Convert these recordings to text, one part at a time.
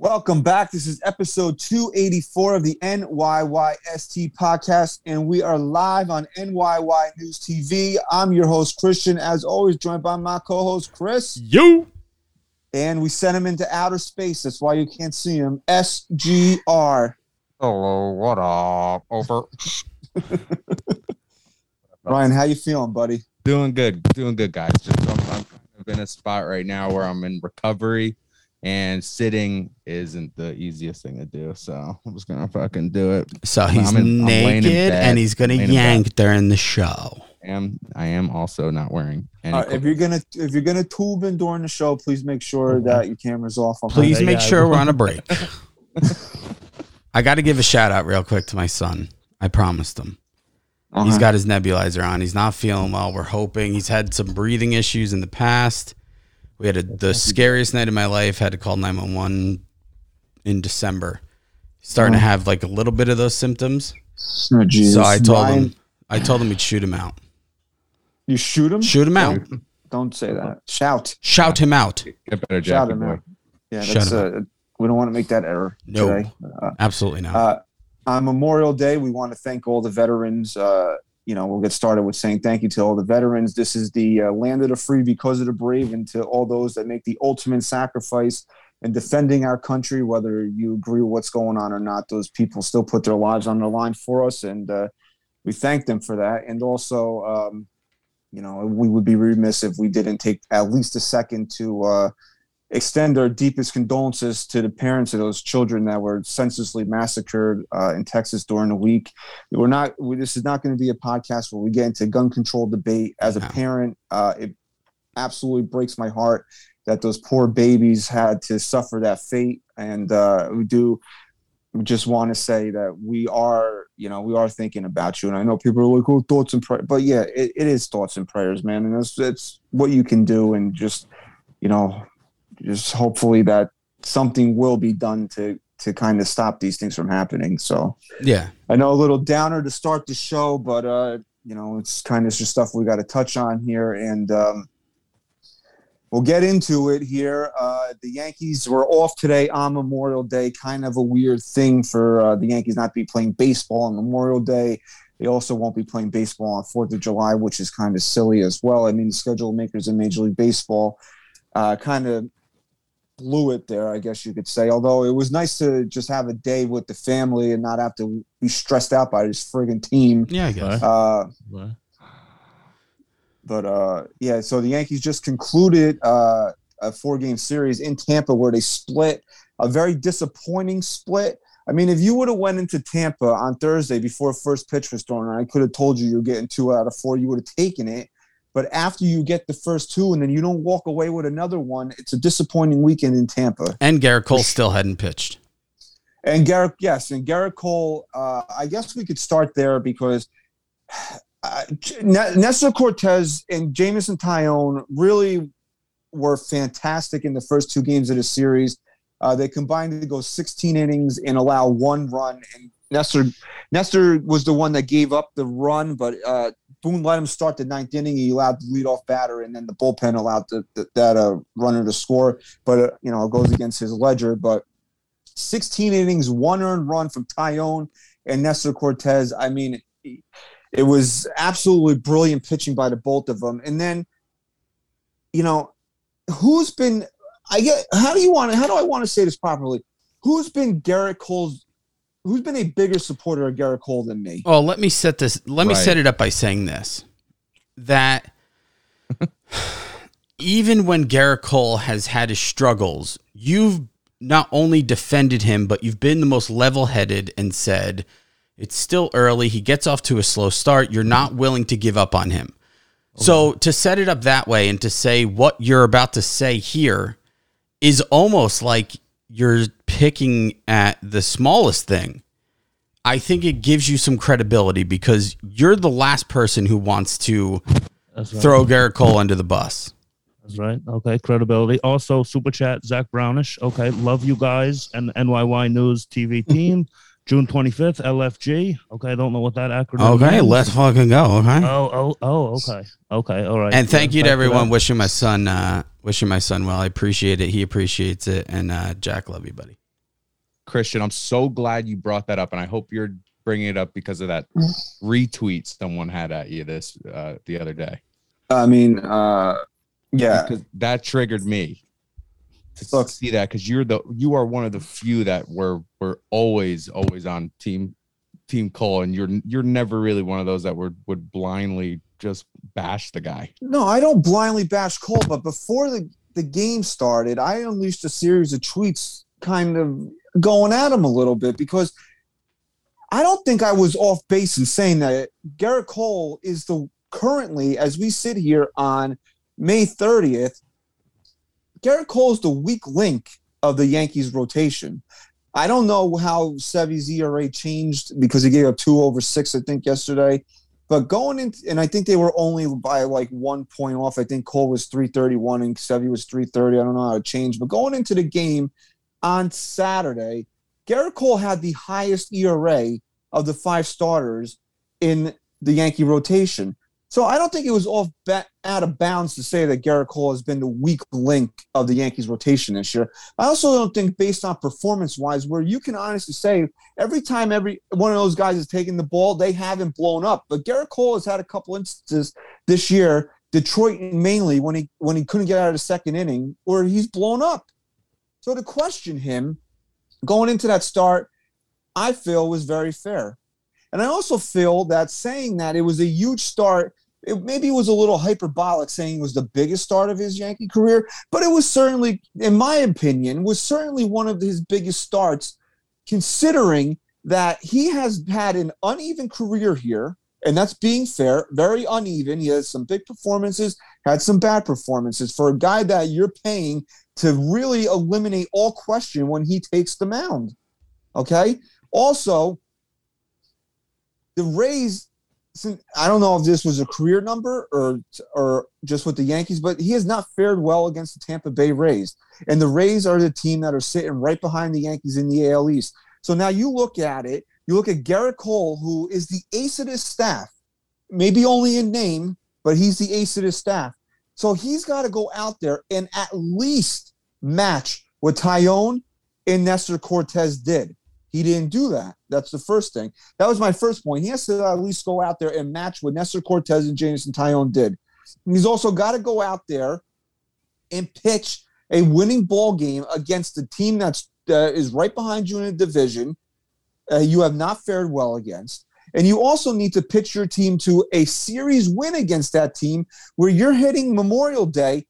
Welcome back. This is episode 284 of the NYYST podcast, and we are live on NYY News TV. I'm your host, Christian, as always, joined by my co host, Chris. You. And we sent him into outer space. That's why you can't see him. SGR. Hello, what up? Over. Ryan, how you feeling, buddy? Doing good. Doing good, guys. Just I'm, I'm in a spot right now where I'm in recovery and sitting isn't the easiest thing to do. So I'm just gonna fucking do it. So he's in- I'm laying in naked and he's gonna yank during the show. I am I am also not wearing any All right, if you're gonna if you're gonna tube in during the show, please make sure that your camera's off. on Please yeah, make sure we're on a break. I got to give a shout out real quick to my son. I promised him. He's Uh-huh. got his nebulizer on. He's not feeling well. We're hoping. He's had some breathing issues in the past. We had a, the scariest night of my life. Had to call 911 in December. Starting to Uh-huh. have like a little bit of those symptoms. Oh, So I told Ryan, him I told him we'd shoot him out. You shoot him? Shoot him out. Don't say that. Shout. Shout him out. Get better, Jack. Shout him out. Yeah, that's him uh, we don't want to make that error No. today. Uh, Absolutely not. Uh, on Memorial Day, we want to thank all the veterans. You know, we'll get started with saying thank you to all the veterans. This is the uh, land of the free because of the brave, and to all those that make the ultimate sacrifice in defending our country, whether you agree with what's going on or not. Those people still put their lives on the line for us, and uh, we thank them for that. And also, um, you know, we would be remiss if we didn't take at least a second to. Uh, extend our deepest condolences to the parents of those children that were senselessly massacred uh, in Texas during the week. We're not. We, this is not going to be a podcast where we get into gun control debate. As a parent, uh, it absolutely breaks my heart that those poor babies had to suffer that fate. And uh, we do we just want to say that we are, you know, we are thinking about you. And I know people are like, "Oh, thoughts and prayers," but yeah, it, it is thoughts and prayers, man. And it's it's what you can do, and just you know, just hopefully that something will be done to to kind of stop these things from happening. So yeah. I know a little downer to start the show, but uh, you know, it's kind of just stuff we got to touch on here, and um, we'll get into it here. Uh, the Yankees were off today on Memorial Day, kind of a weird thing for uh, the Yankees not to be playing baseball on Memorial Day. They also won't be playing baseball on Fourth of July, which is kind of silly as well. I mean, the schedule makers in Major League Baseball uh, kind of blew it there, I guess you could say. Although it was nice to just have a day with the family and not have to be stressed out by this friggin' team. Yeah, I guess. Uh, but uh, yeah, so the Yankees just concluded uh, a four-game series in Tampa where they split a very disappointing split. I mean, if you would have went into Tampa on Thursday before first pitch was thrown, I could have told you you're getting two out of four. You would have taken it. But after you get the first two and then you don't walk away with another one, it's a disappointing weekend in Tampa. And Gerrit Cole still hadn't pitched. And Gerrit, yes, and Gerrit Cole. Uh, I guess we could start there because uh, Nestor Cortes and Jameson Taillon really were fantastic in the first two games of the series. Uh, they combined to go 16 innings and allow one run. And Nestor, Nestor was the one that gave up the run, but uh, Boone let him start the ninth inning. He allowed the leadoff batter, and then the bullpen allowed the, the, that uh, runner to score. But uh, you know, it goes against his ledger. But 16 innings, one earned run from Taillon and Nestor Cortes. I mean, it was absolutely brilliant pitching by the both of them. And then, you know, who's been? I get. How do you want? How do I want to say this properly? Who's been Gerrit Cole's? Who's been a bigger supporter of Gerrit Cole than me? Well, let me set this. Let me Right. set it up by saying this: that even when Gerrit Cole has had his struggles, you've not only defended him, but you've been the most level-headed and said it's still early. He gets off to a slow start. You're not willing to give up on him. Oh, so to set it up that way and to say what you're about to say here is almost like you're picking at the smallest thing I think it gives you some credibility because you're the last person who wants to right. throw Gerrit Cole under the bus. That's right. Okay, credibility. Also, super chat, Zach Brownish. Okay, love you guys and NYY News TV team. June 25th, LFG. Okay, I don't know what that acronym Okay, means. let's fucking go. Okay. Oh, oh, oh, okay. Okay, all right. and thank Yeah, you to everyone wishing my son uh wishing my son well. I appreciate it. He appreciates it. And uh Jack, love you, buddy. Christian, I'm so glad you brought that up, and I hope you're bringing it up because of that retweet someone had at you this uh, the other day. I mean, uh, yeah, because that triggered me to Look. see that because you're the you are one of the few that were were always always on team team Cole, and you're you're never really one of those that would would blindly just bash the guy. No, I don't blindly bash Cole, but before the, the game started, I unleashed a series of tweets kind of going at him a little bit because I don't think I was off base in saying that Gerrit Cole is the currently, as we sit here on May 30th, Gerrit Cole is the weak link of the Yankees rotation. I don't know how Sevy's ERA changed because he gave up two over six, I think, yesterday. But going in, and I think they were only by like one point off. I think Cole was 331 and Sevy was 330. I don't know how it changed. But going into the game on Saturday, Gerrit Cole had the highest ERA of the five starters in the Yankee rotation. So I don't think it was off out of bounds to say that Gerrit Cole has been the weak link of the Yankees rotation this year. I also don't think based on performance wise, where you can honestly say every time every one of those guys is taking the ball, they haven't blown up. But Gerrit Cole has had a couple instances this year, Detroit mainly when he when he couldn't get out of the second inning, where he's blown up. So to question him going into that start, I feel was very fair. And I also feel that saying that it was a huge start, it maybe was a little hyperbolic saying it was the biggest start of his Yankee career, but it was certainly, in my opinion, was certainly one of his biggest starts, considering that he has had an uneven career here. And that's being fair, very uneven. He has some big performances, had some bad performances. For a guy that you're paying to really eliminate all question when he takes the mound. Okay. Also, the Rays. I don't know if this was a career number or or just with the Yankees, but he has not fared well against the Tampa Bay Rays. And the Rays are the team that are sitting right behind the Yankees in the AL East. So now you look at it. You look at Gerrit Cole, who is the ace of this staff, maybe only in name, but he's the ace of this staff. So he's got to go out there and at least match what Taillon and Nestor Cortes did. He didn't do that. That's the first thing. That was my first point. He has to at least go out there and match what Nestor Cortes and Jameson Taillon did. And he's also got to go out there and pitch a winning ball game against the team that's uh, is right behind you in the division. Uh, you have not fared well against. And you also need to pitch your team to a series win against that team where you're hitting Memorial Day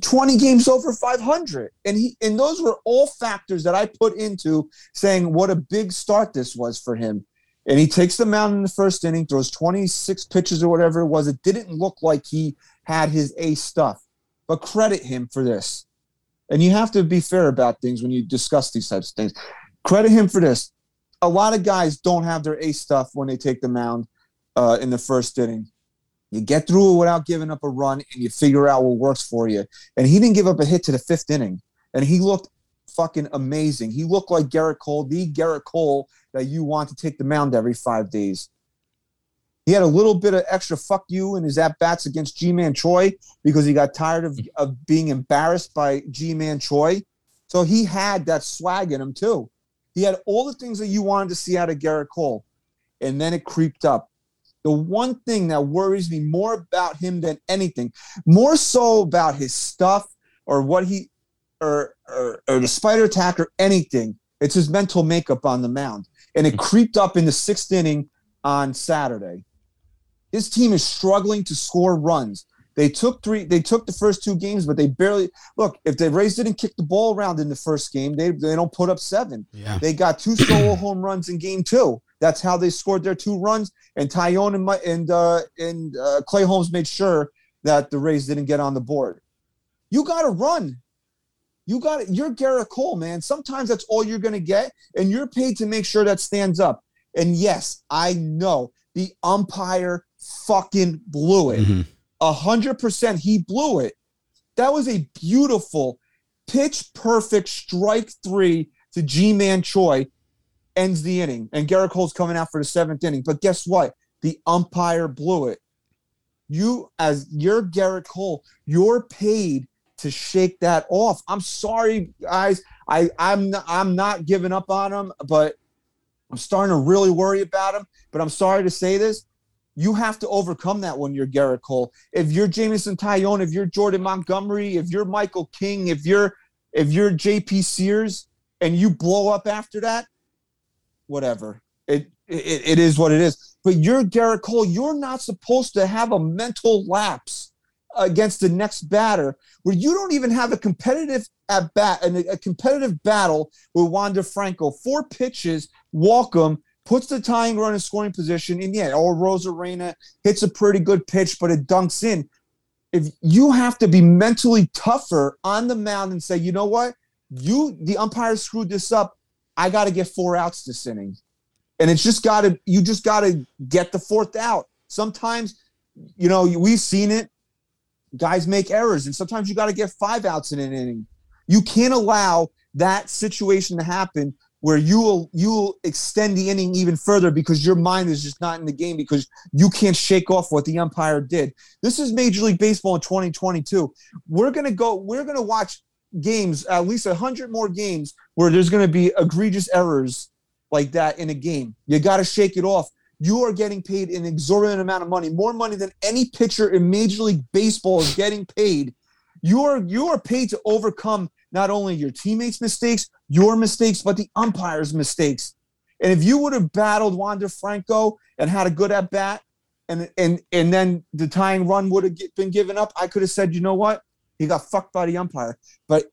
20 games over 500. And he and those were all factors that I put into saying what a big start this was for him. And he takes the mound in the first inning, throws 26 pitches or whatever it was. It didn't look like he had his ace stuff. But credit him for this. And you have to be fair about things when you discuss these types of things. Credit him for this. A lot of guys don't have their ace stuff when they take the mound uh, in the first inning. You get through it without giving up a run and you figure out what works for you. And he didn't give up a hit to the fifth inning. And he looked fucking amazing. He looked like Gerrit Cole, the Gerrit Cole that you want to take the mound every five days. He had a little bit of extra fuck you in his at bats against Ji-Man Choi because he got tired of, of being embarrassed by Ji-Man Choi. So he had that swag in him too. He had all the things that you wanted to see out of Gerrit Cole. And then it creeped up. The one thing that worries me more about him than anything, more so about his stuff or what he or or, or the Spider Tack or anything, it's his mental makeup on the mound. And it mm. creeped up in the sixth inning on Saturday. His team is struggling to score runs. They took three. They took the first two games, but they barely look. If the Rays didn't kick the ball around in the first game, they they don't put up seven. Yeah. They got two solo home runs in game two. That's how they scored their two runs. And Taillon and and uh, and uh, Clay Holmes made sure that the Rays didn't get on the board. You got to run. You got it. You're Gerrit Cole, man. Sometimes that's all you're going to get, and you're paid to make sure that stands up. And yes, I know the umpire fucking blew it. Mhm. A hundred percent, he blew it. That was a beautiful, pitch perfect strike three to Ji-Man Choi, ends the inning, and Gerrit Cole's coming out for the seventh inning. But guess what? The umpire blew it. You, as you're Gerrit Cole, you're paid to shake that off. I'm sorry, guys. I I'm not, I'm not giving up on him, but I'm starting to really worry about him. But I'm sorry to say this. You have to overcome that when you're Gerrit Cole. If you're Jameson Taillon, if you're Jordan Montgomery, if you're Michael King, if you're if you're JP Sears and you blow up after that, whatever. It it, it is what it is. But you're Gerrit Cole. You're not supposed to have a mental lapse against the next batter where you don't even have a competitive at bat and a, competitive battle with Wander Franco. Four pitches, walk him, puts the tying run in scoring position. And yeah, Arozarena hits a pretty good pitch, but it dunks in. If you have to be mentally tougher on the mound and say, you know what, you the umpire screwed this up. I got to get four outs this inning, and it's just got to you just got to get the fourth out. Sometimes, you know, we've seen it. Guys make errors, and sometimes you got to get five outs in an inning. You can't allow that situation to happen where you will you will extend the inning even further because your mind is just not in the game because you can't shake off what the umpire did. This is Major League Baseball in 2022. We're gonna go. We're gonna watch games at least hundred more games where there's gonna be egregious errors like that in a game. You got to shake it off. You are getting paid an exorbitant amount of money, more money than any pitcher in Major League Baseball is getting paid. You are you are paid to overcome not only your teammates' mistakes, your mistakes, but the umpire's mistakes. And if you would have battled Wander Franco and had a good at bat, and and and then the tying run would have been given up, I could have said, you know what, he got fucked by the umpire. But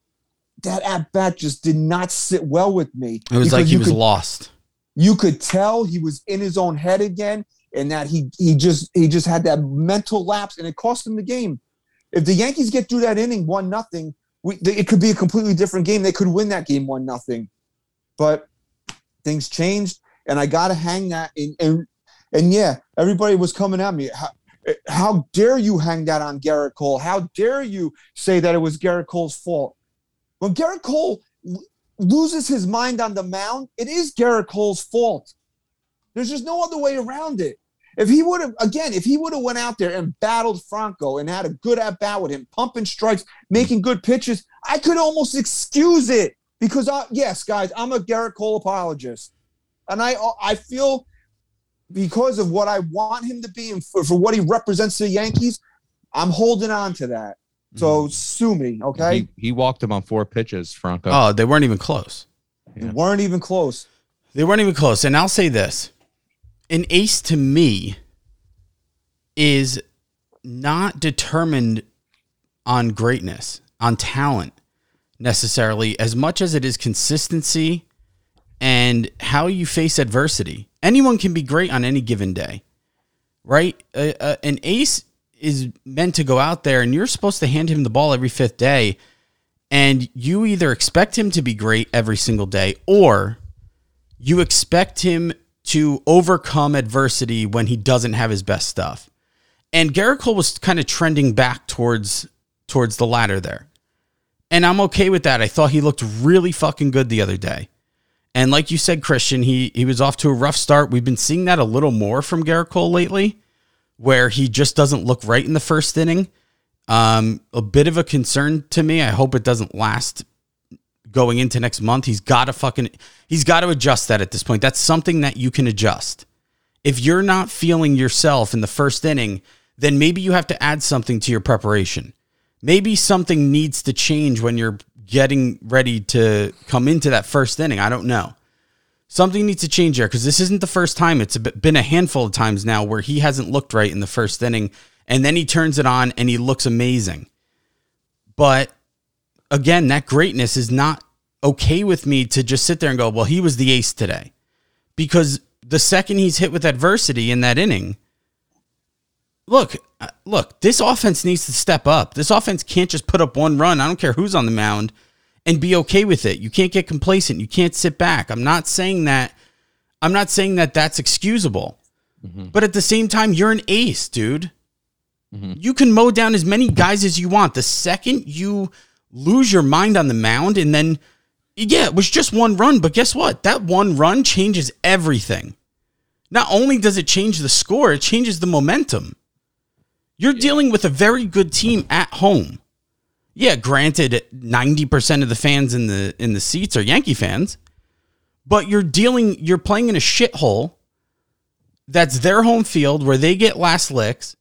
that at bat just did not sit well with me. It was like he was could, lost. you could tell he was in his own head again, and that he he just he just had that mental lapse, and it cost him the game. If the Yankees get through that inning one nothing, it could be a completely different game. They could win that game one nothing, but things changed, and I got to hang that. And, and and yeah, everybody was coming at me. How, how dare you hang that on Gerrit Cole? How dare you say that it was Gerrit Cole's fault? When Gerrit Cole loses his mind on the mound, it is Gerrit Cole's fault. There's just no other way around it. If he would have, again, if he would have went out there and battled Franco and had a good at bat with him, pumping strikes, making good pitches, I could almost excuse it because, I, yes, guys, I'm a Gerrit Cole apologist, and I I feel because of what I want him to be and for, for what he represents to the Yankees, I'm holding on to that. So mm-hmm. sue me, okay? He, he walked him on four pitches, Franco. Oh, they weren't even close. We weren't even close. They weren't even close. And I'll say this an ace to me is not determined on greatness, on talent necessarily, as much as it is consistency and how you face adversity. Anyone can be great on any given day, right? Uh, uh, an ace is meant to go out there and you're supposed to hand him the ball every fifth day. And you either expect him to be great every single day or you expect him to overcome adversity when he doesn't have his best stuff. And Gerrit Cole was kind of trending back towards towards the latter there. And I'm okay with that. I thought he looked really fucking good the other day. And like you said, Christian, he he was off to a rough start. We've been seeing that a little more from Gerrit Cole lately, where he just doesn't look right in the first inning. Um, a bit of a concern to me. I hope it doesn't last going into next month. He's got to fucking he's got to adjust that at this point. That's something that you can adjust. If you're not feeling yourself in the first inning, then maybe you have to add something to your preparation. Maybe something needs to change when you're getting ready to come into that first inning. I don't know. Something needs to change there because this isn't the first time. It's been a handful of times now where he hasn't looked right in the first inning and then he turns it on and he looks amazing. But again, that greatness is not okay with me to just sit there and go, well, he was the ace today. Because the second he's hit with adversity in that inning, look, uh, look, this offense needs to step up. This offense can't just put up one run. I don't care who's on the mound and be okay with it. You can't get complacent. You can't sit back. I'm not saying that I'm not saying that that's excusable. But at the same time, you're an ace, dude. You can mow down as many guys as you want. The second you lose your mind on the mound and then yeah, it was just one run, but guess what? That one run changes everything. Not only does it change the score, it changes the momentum. You're dealing with a very good team at home. Yeah, granted 90% of the fans in the in the seats are Yankee fans, but you're dealing you're playing in a shithole that's their home field where they get last licks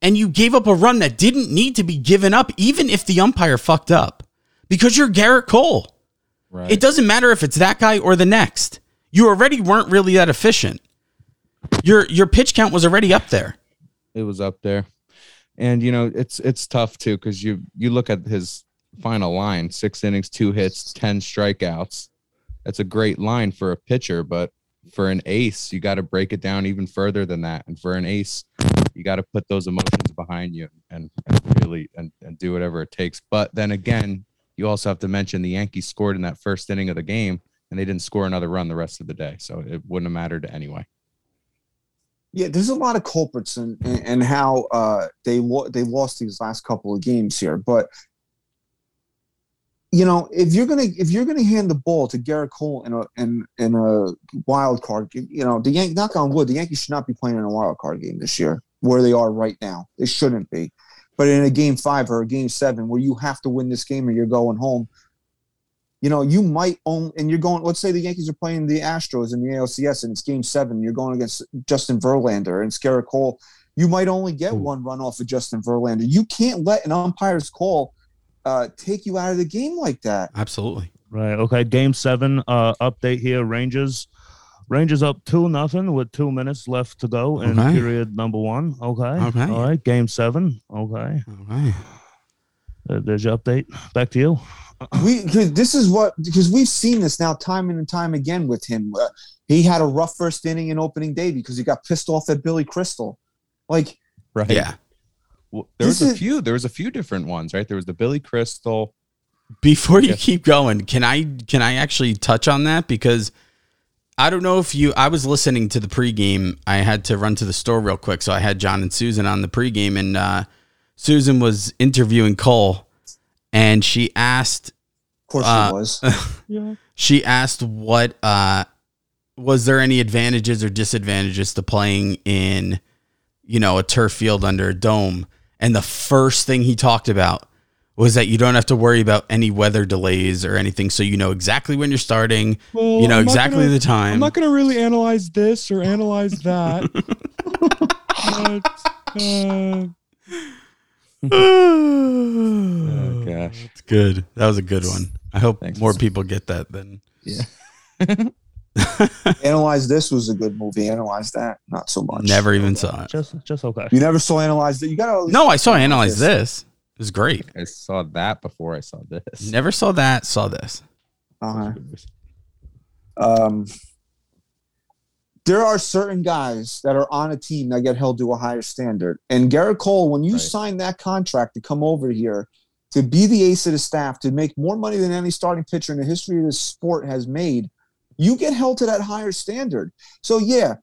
and you gave up a run that didn't need to be given up even if the umpire fucked up because you're Gerrit Cole. Right. It doesn't matter if it's that guy or the next. You already weren't really that efficient. Your your pitch count was already up there. it was up there and you know it's it's tough too because you you look at his final line six innings two hits 10 strikeouts. That's a great line for a pitcher but for an ace you got to break it down even further than that. And for an ace you got to put those emotions behind you and, and really and, and do whatever it takes. But then again you also have to mention the yankees scored in that first inning of the game and they didn't score another run the rest of the day so it wouldn't have mattered anyway Yeah, there's a lot of culprits and and, how uh, they lo- they lost these last couple of games here. But you know, if you're gonna if you're gonna hand the ball to Gerrit Cole in a in in a wild card, you know, the Yank knock on wood, the Yankees should not be playing in a wild card game this year where they are right now. They shouldn't be. But in a game five or a game seven where you have to win this game or you're going home, you know, you might own, and you're going, let's say the Yankees are playing the Astros in the ALCS and it's game seven, you're going against Justin Verlander and Scarra Cole. You might only get one run off of Justin Verlander. You can't let an umpire's call uh, take you out of the game like that. Absolutely. Right. Okay. Game seven. Uh, update here. Rangers. Rangers up two nothing with two minutes left to go in Okay. period number one. Okay. Okay. All right. Game seven. Okay. All right. Uh, there's your update. Back to you. We cause this is what because we've seen this now time and time again with him. Uh, he had a rough first inning in opening day because he got pissed off at Billy Crystal. Like right Yeah. Well, there was a is- few. There was a few different ones, right? There was the Billy Crystal. Before you Yeah. keep going, can I can I actually touch on that because I don't know if you I was listening to the pregame. I had to run to the store real quick, so I had John and Susan on the pregame and uh Susan was interviewing Cole and she asked of course Uh, he was. Yeah. she asked what uh was there any advantages or disadvantages to playing in you know a turf field under a dome and the first thing he talked about was that you don't have to worry about any weather delays or anything so you know exactly when you're starting Well, you know I'm exactly gonna- the time I'm not going to really analyze this or analyze that. but, uh, Oh gosh. It's good that was a good one i hope Thanks. more people get that then yeah, Analyze this was a good movie. Analyze that, not so much. never even saw it Just, just okay. You never saw Analyze that. You got to. no i saw analyze this it was great I saw that before I saw this. never saw that saw this Uh-huh. Um, there are certain guys that are on a team that get held to a higher standard. And Gerrit Cole, when you Right. signed that contract to come over here to be the ace of the staff, to make more money than any starting pitcher in the history of this sport has made, you get held to that higher standard. So yeah,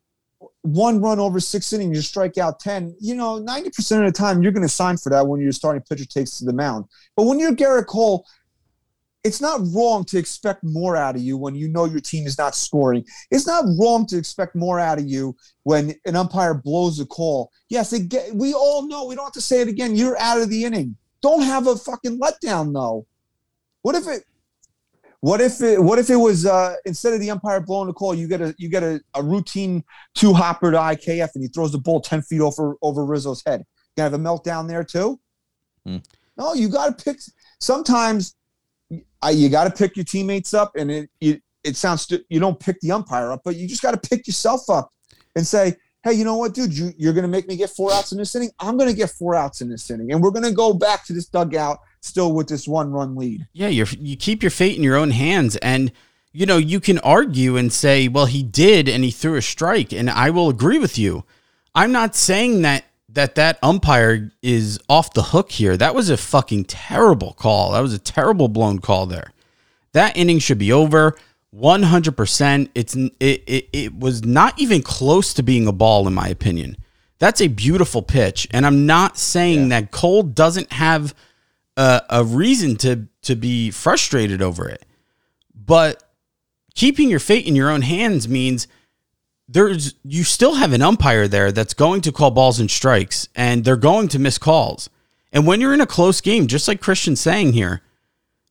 one run over six innings, you strike out 10. You know, 90% of the time you're going to sign for that when your starting pitcher takes to the mound. But when you're Gerrit Cole, it's not wrong to expect more out of you when you know your team is not scoring. It's not wrong to expect more out of you when an umpire blows a call. Yes, it get, we all know. We don't have to say it again. You're out of the inning. Don't have a fucking letdown though. What if it? What if it? What if it was uh, instead of the umpire blowing the call, you get a you get a, a routine two hopper to IKF and he throws the ball ten feet over over Rizzo's head. You have a meltdown there too. Hmm. No, you got to pick. Sometimes I, you got to pick your teammates up, and it it, it sounds stu- you don't pick the umpire up, but you just got to pick yourself up and say, hey, you know what, dude, you, you're going to make me get four outs in this inning. I'm going to get four outs in this inning, and we're going to go back to this dugout still with this one run lead. Yeah, you you keep your fate in your own hands, and you know you can argue and say, "Well, he did, and he threw a strike," and I will agree with you. I'm not saying that that that umpire is off the hook here. That was a fucking terrible call. That was a terrible blown call there. That inning should be over. 100%. It's it, it it was not even close to being a ball in my opinion. That's a beautiful pitch and I'm not saying that Cole doesn't have a, a reason to to be frustrated over it. But keeping your fate in your own hands means there's you still have an umpire there that's going to call balls and strikes and they're going to miss calls. And when you're in a close game, just like Christian's saying here,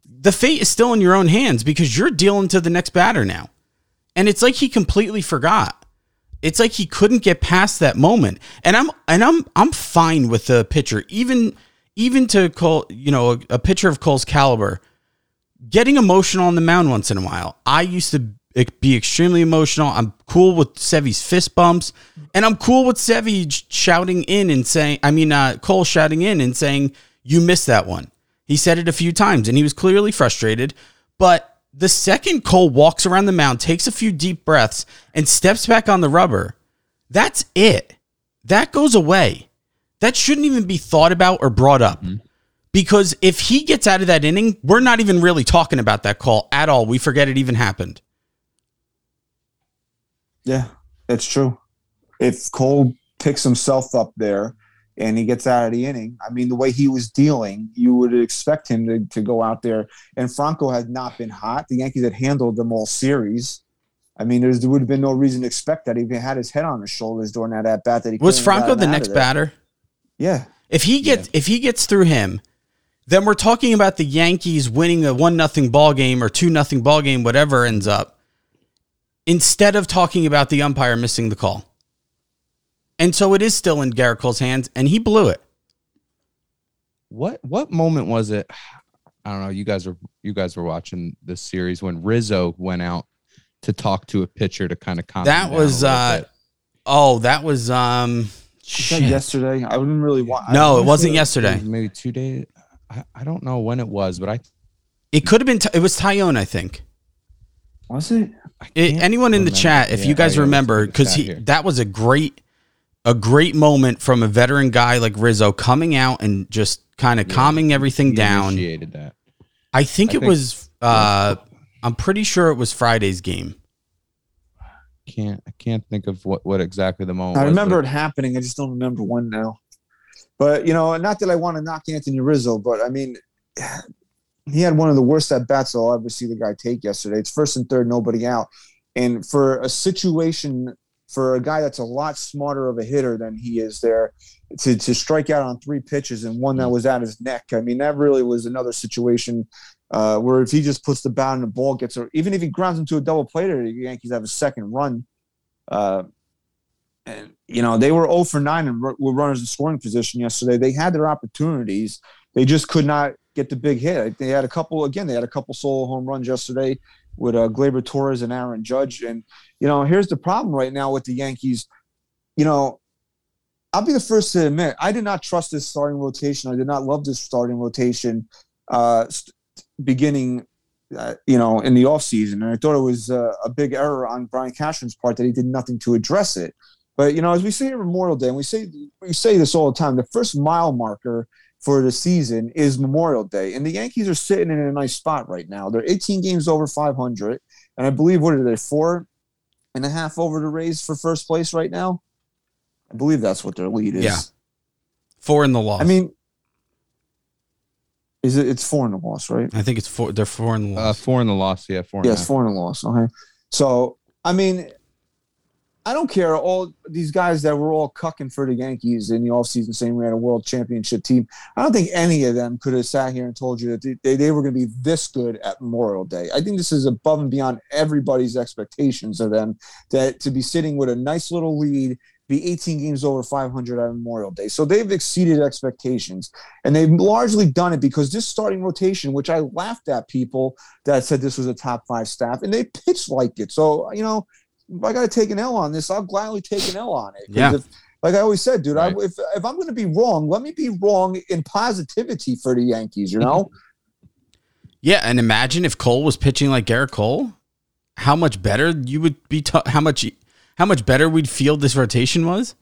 the fate is still in your own hands because you're dealing to the next batter now. And it's like he completely forgot. It's like he couldn't get past that moment. And I'm and I'm I'm fine with the pitcher, even even to Cole, you know, a, a pitcher of Cole's caliber, getting emotional on the mound once in a while. I used to be extremely emotional. I'm cool with Sevy's fist bumps, and I'm cool with Sevy shouting in and saying, I mean, uh, Cole shouting in and saying, "You missed that one." He said it a few times, and he was clearly frustrated. But the second Cole walks around the mound, takes a few deep breaths, and steps back on the rubber, that's it. That goes away. That shouldn't even be thought about or brought up. Because if he gets out of that inning, we're not even really talking about that call at all. We forget it even happened. Yeah, it's true. If Cole picks himself up there and he gets out of the inning, I mean, the way he was dealing, you would expect him to, to go out there. And Franco had not been hot. The Yankees had handled them all series. I mean, there's, there would have been no reason to expect that. He had his head on his shoulders during that at bat. That he Was Franco the next batter? Yeah, If he gets if he gets through him, then we're talking about the Yankees winning a one nothing ball game or two nothing ball game, whatever ends up. Instead of talking about the umpire missing the call. And so it is still in Gerrit Cole's hands, and he blew it. What what moment was it? I don't know. You guys were you guys were watching this series when Rizzo went out to talk to a pitcher to kind of calm. That down was a uh bit. oh, that was um that yesterday. I wouldn't really want. No, it wasn't It yesterday. was maybe two days. I, I don't know when it was, but I, It could have been. Ty- it was Taillon, I think. Was it? It, can't anyone in the chat, if Yeah, you guys I remember, look at the because he here. that was a great, a great moment from a veteran guy like Rizzo coming out and just kind of Yeah, calming everything He down. Initiated that. I think I it think- was. Uh, I'm pretty sure it was Friday's game. Can't I can't think of what what exactly the moment. I was, remember but it happening. I just don't remember when now. But you know, not that I want to knock Anthony Rizzo, but I mean, he had one of the worst at bats I'll ever see the guy take yesterday. It's first and third, nobody out, and for a situation for a guy that's a lot smarter of a hitter than he is there to to strike out on three pitches and one that was at his neck. I mean, that really was another situation. Uh, where if he just puts the bat in the ball, gets or even if he grounds into a double play, the Yankees have a second run. Uh, and you know they were 0 for 9 and were runners in scoring position yesterday. They had their opportunities, they just could not get the big hit. They had a couple again. They had a couple solo home runs yesterday with uh, Gleyber Torres and Aaron Judge. And you know here's the problem right now with the Yankees. You know, I'll be the first to admit I did not trust this starting rotation. I did not love this starting rotation uh, beginning. Uh, you know, in the offseason. and I thought it was uh, a big error on Brian Cashman's part that he did nothing to address it. But you know, as we say at Memorial Day, and we say we say this all the time, the first mile marker for the season is Memorial Day, and the Yankees are sitting in a nice spot right now. They're 18 games over 500, and I believe what are they four and a half over the Rays for first place right now. I believe that's what their lead is. Yeah. Four in the loss. I mean, is it? It's four in the loss, right? I think it's four. They're four in the uh, loss. four in the loss. Yeah, four. Yes, half. four and a loss. Okay. So I mean, I don't care. All these guys that were all cucking for the Yankees in the offseason saying we had a world championship team. I don't think any of them could have sat here and told you that they, they were going to be this good at Memorial Day. I think this is above and beyond everybody's expectations of them that to be sitting with a nice little lead, be 18 games over 500 on Memorial Day. So they've exceeded expectations. And they've largely done it because this starting rotation, which I laughed at people that said this was a top five staff, and they pitched like it. So, you know, I got to take an L on this, I'll gladly take an L on it. Yeah. If, like I always said, dude, Right. I, if, if I'm going to be wrong, let me be wrong in positivity for the Yankees, you know? Yeah, and imagine if Cole was pitching like Gerrit Cole, how much better you would be. ta- how much, how much better we'd feel this rotation was,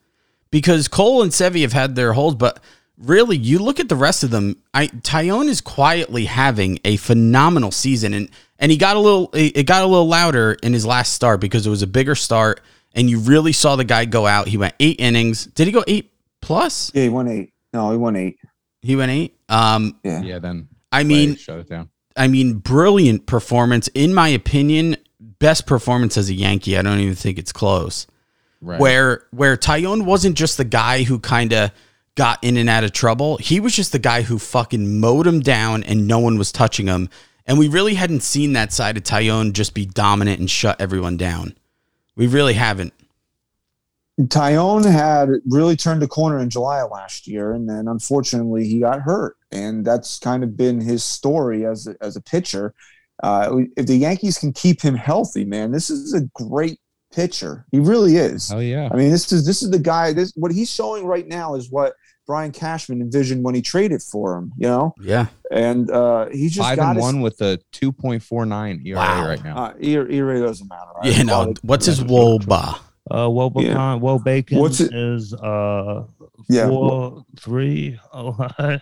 because Cole and Sevy have had their holes, but really, you look at the rest of them. I Taillon is quietly having a phenomenal season, and and he got a little it it got a little louder in his last start because it was a bigger start and you really saw the guy go out. He went 8 innings. Did he go 8 plus? Yeah, he won eight. No, he won eight. He went 8. Um Yeah. Yeah, then I mean, shut it down. I mean, brilliant performance. In my opinion, best performance as a Yankee. I don't even think it's close. Right. Where where Taillon wasn't just the guy who kind of got in and out of trouble. He was just the guy who fucking mowed him down and no one was touching him. And we really hadn't seen that side of Taillon just be dominant and shut everyone down. We really haven't. Taillon had really turned the corner in July of last year, and then unfortunately he got hurt, and that's kind of been his story as a, as a pitcher. Uh, if the Yankees can keep him healthy, man, this is a great pitcher. He really is. Oh yeah. I mean, this is this is the guy. This what he's showing right now is what Brian Cashman envisioned when he traded for him. You know, Yeah. and uh, he just Five got and his, one with a two point four nine ERA Wow. right now. Uh, ERA ERA doesn't matter. Right? Yeah, no. What's his wOBA? Uh, Wobecan, Yeah. Woe Bacon What's it- is uh Yeah. four three. Oh,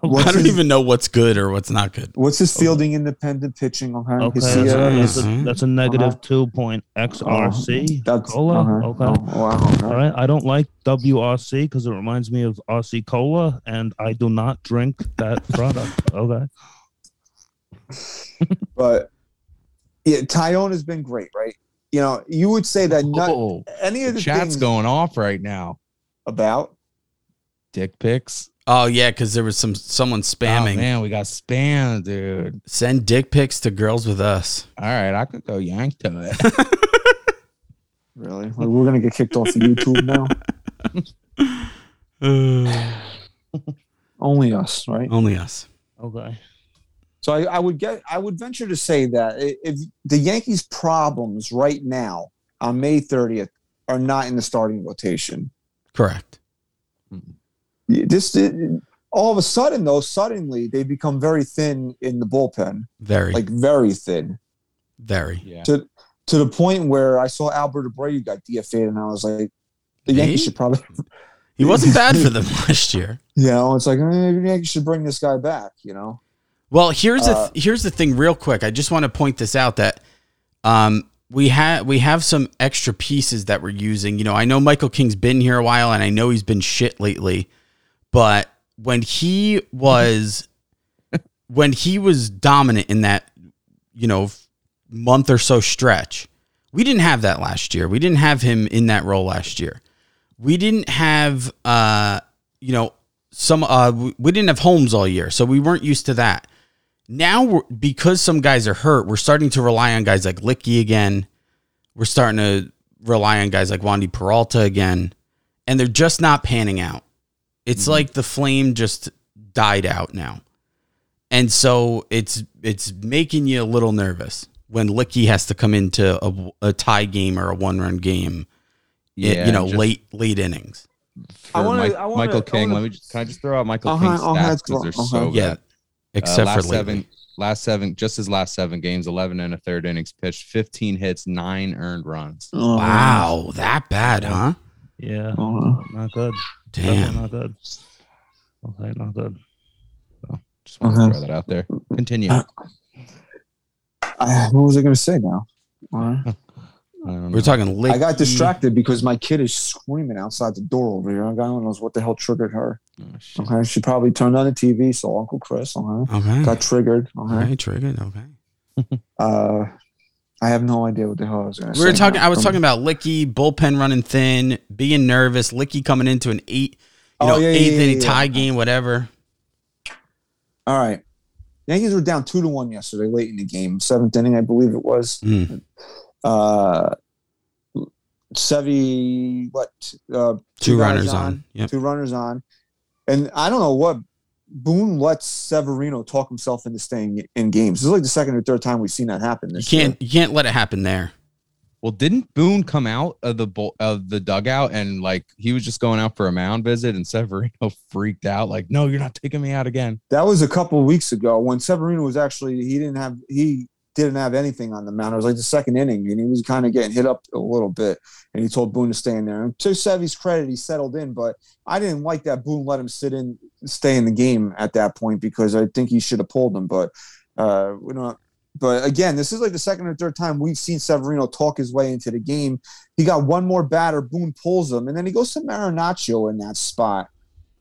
What's I don't his- even know what's good or what's not good. What's his fielding independent pitching? Okay, okay, His that's, a, that's, a, that's a negative Uh-huh. two point XRC. That's Cola. uh-huh. Okay. Oh, wow. okay. All right. I don't like WRC because it reminds me of RC Cola, and I do not drink that product. Okay. But yeah, Taillon has been great, right? You know, you would say that not Oh, any of the the chat's going off right now. about Dick pics. Oh yeah, because there was some someone Oh, spamming. man, we got spam, dude. Send dick pics to girls with us. All right, I could go yank to it. really, like, we're gonna get kicked off of YouTube now. Only us, right? Only us. Okay. So I, I would get, I would venture to say that if the Yankees' problems right now on May 30th are not in the starting rotation, Correct. this all of a sudden though, suddenly they become very thin in the bullpen, Very. like very thin. very. yeah. to to the point where I saw Albert Abreu got DFA'd, and I was like, the Yankees should probably, He wasn't bad for them last year. you know, it's like eh, the Yankees should bring this guy back, you know. Well, here's Uh, the here's the thing, real quick. I just want to point this out that um, we have we have some extra pieces that we're using. You know, I know Michael King's been here a while, and I know he's been shit lately. But when he was when he was dominant in that, you know, month or so stretch, we didn't have that last year. We didn't have him in that role last year. We didn't have, uh, you know, some. Uh, we we didn't have Holmes all year, so we weren't used to that. Now, we're, because some guys are hurt, we're starting to rely on guys like Licky again. We're starting to rely on guys like Wandy Peralta again, and they're just not panning out. It's like the flame just died out now, and so it's it's making you a little nervous when Licky has to come into a, a tie game or a one run game. Yeah, you know, just late late innings. for I wanna- Mike- I wanna- Michael I King. wanna- let me just can I just throw out Michael Uh-huh, King's stats because they're uh-huh. so Yeah, good. Except uh, last for lately. seven, last seven, just his last seven games, eleven and a third innings pitched, fifteen hits, nine earned runs. Wow, that bad, huh? Yeah. Uh, Not good. Definitely Damn. Not good. Okay. Not good. So Just want Uh-huh. to throw that out there. Continue. Uh, I, what was I going to say now? Uh, I don't We're know. talking Licky. I got distracted because my kid is screaming outside the door over here. I don't know what the hell triggered her. Oh. Okay, she probably turned on the TV, so Uncle Chris okay, Okay. got triggered. Okay, Okay, triggered. Okay. uh, I have no idea what the hell I was going to We say. were talking. now. I was talking about Licky bullpen running thin, being nervous. Licky coming into an eight, you Oh, know, yeah, yeah, eighth yeah, inning yeah. tie game, whatever. All right. Yankees were down two to one yesterday, late in the game, seventh inning, I believe it was. Mm. Uh, Sevy, what? Uh, Two guys runners on. Yep. Two runners on, and I don't know what Boone lets Severino talk himself into staying in games. This is like the second or third time we've seen that happen. You can't. You can't let it happen there. Well, didn't Boone come out of the bull, of the dugout and like he was just going out for a mound visit and Severino freaked out like, "No, you're not taking me out again." That was a couple of weeks ago when Severino was actually he didn't have he didn't have anything on the mound. It was like the second inning, and he was kind of getting hit up a little bit. And he told Boone to stay in there. And to Sevy's credit, he settled in. But I didn't like that Boone let him sit in, stay in the game at that point because I think he should have pulled him. But uh, we don't. but again, this is like the second or third time we've seen Severino talk his way into the game. He got one more batter, Boone pulls him, and then he goes to Marinaccio in that spot.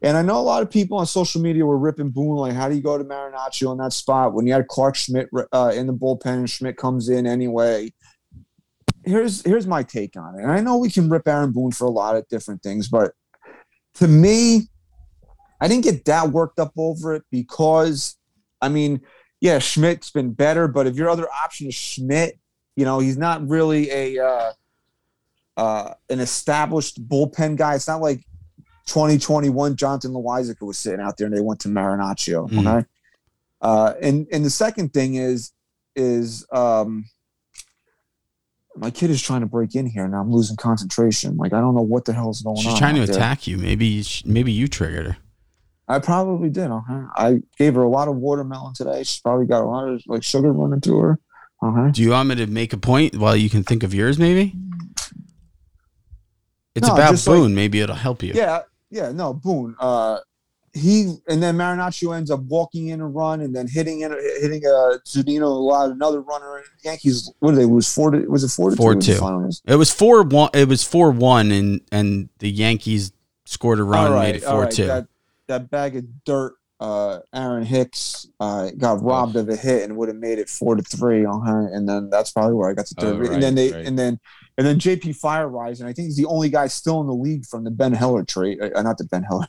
And I know a lot of people on social media were ripping Boone, like, how do you go to Marinaccio in that spot when you had Clarke Schmidt uh, in the bullpen and Schmidt comes in anyway? Here's here's my take on it. And I know we can rip Aaron Boone for a lot of different things, but to me, I didn't get that worked up over it because, I mean, yeah, Schmidt's been better, but if your other option is Schmidt, you know, he's not really a uh, uh, an established bullpen guy. It's not like 2021 Jonathan Loaisiga was sitting out there and they went to Marinaccio. Mhm. Okay. Uh, and and the second thing is is um, my kid is trying to break in here and I'm losing concentration. Like I don't know what the hell is going on. She's trying to there. attack you. Maybe maybe you triggered her. I probably did. Okay. I gave her a lot of watermelon today. She's probably got a lot of like sugar running through her. Do you want me to make a point while you can think of yours? Maybe it's No, about just like- Boone. maybe it'll help you. Yeah, yeah, no, Boone. Uh, he and then Marinaccio ends up walking in a run and then hitting in, hitting a Zunino allowed another runner. And Yankees, what did they lose? Four to was it four to Four two? two. It was four one. It was four one, and and the Yankees scored a run, All made it four two. That, that bag of dirt, uh, Aaron Hicks uh, got robbed of a hit and would have made it four to three on her. And then that's probably where I got the Oh, third. right, and then they right. and then and then JP Feyereisen, and I think he's the only guy still in the league from the Ben Heller trade. Uh, not the Ben Heller,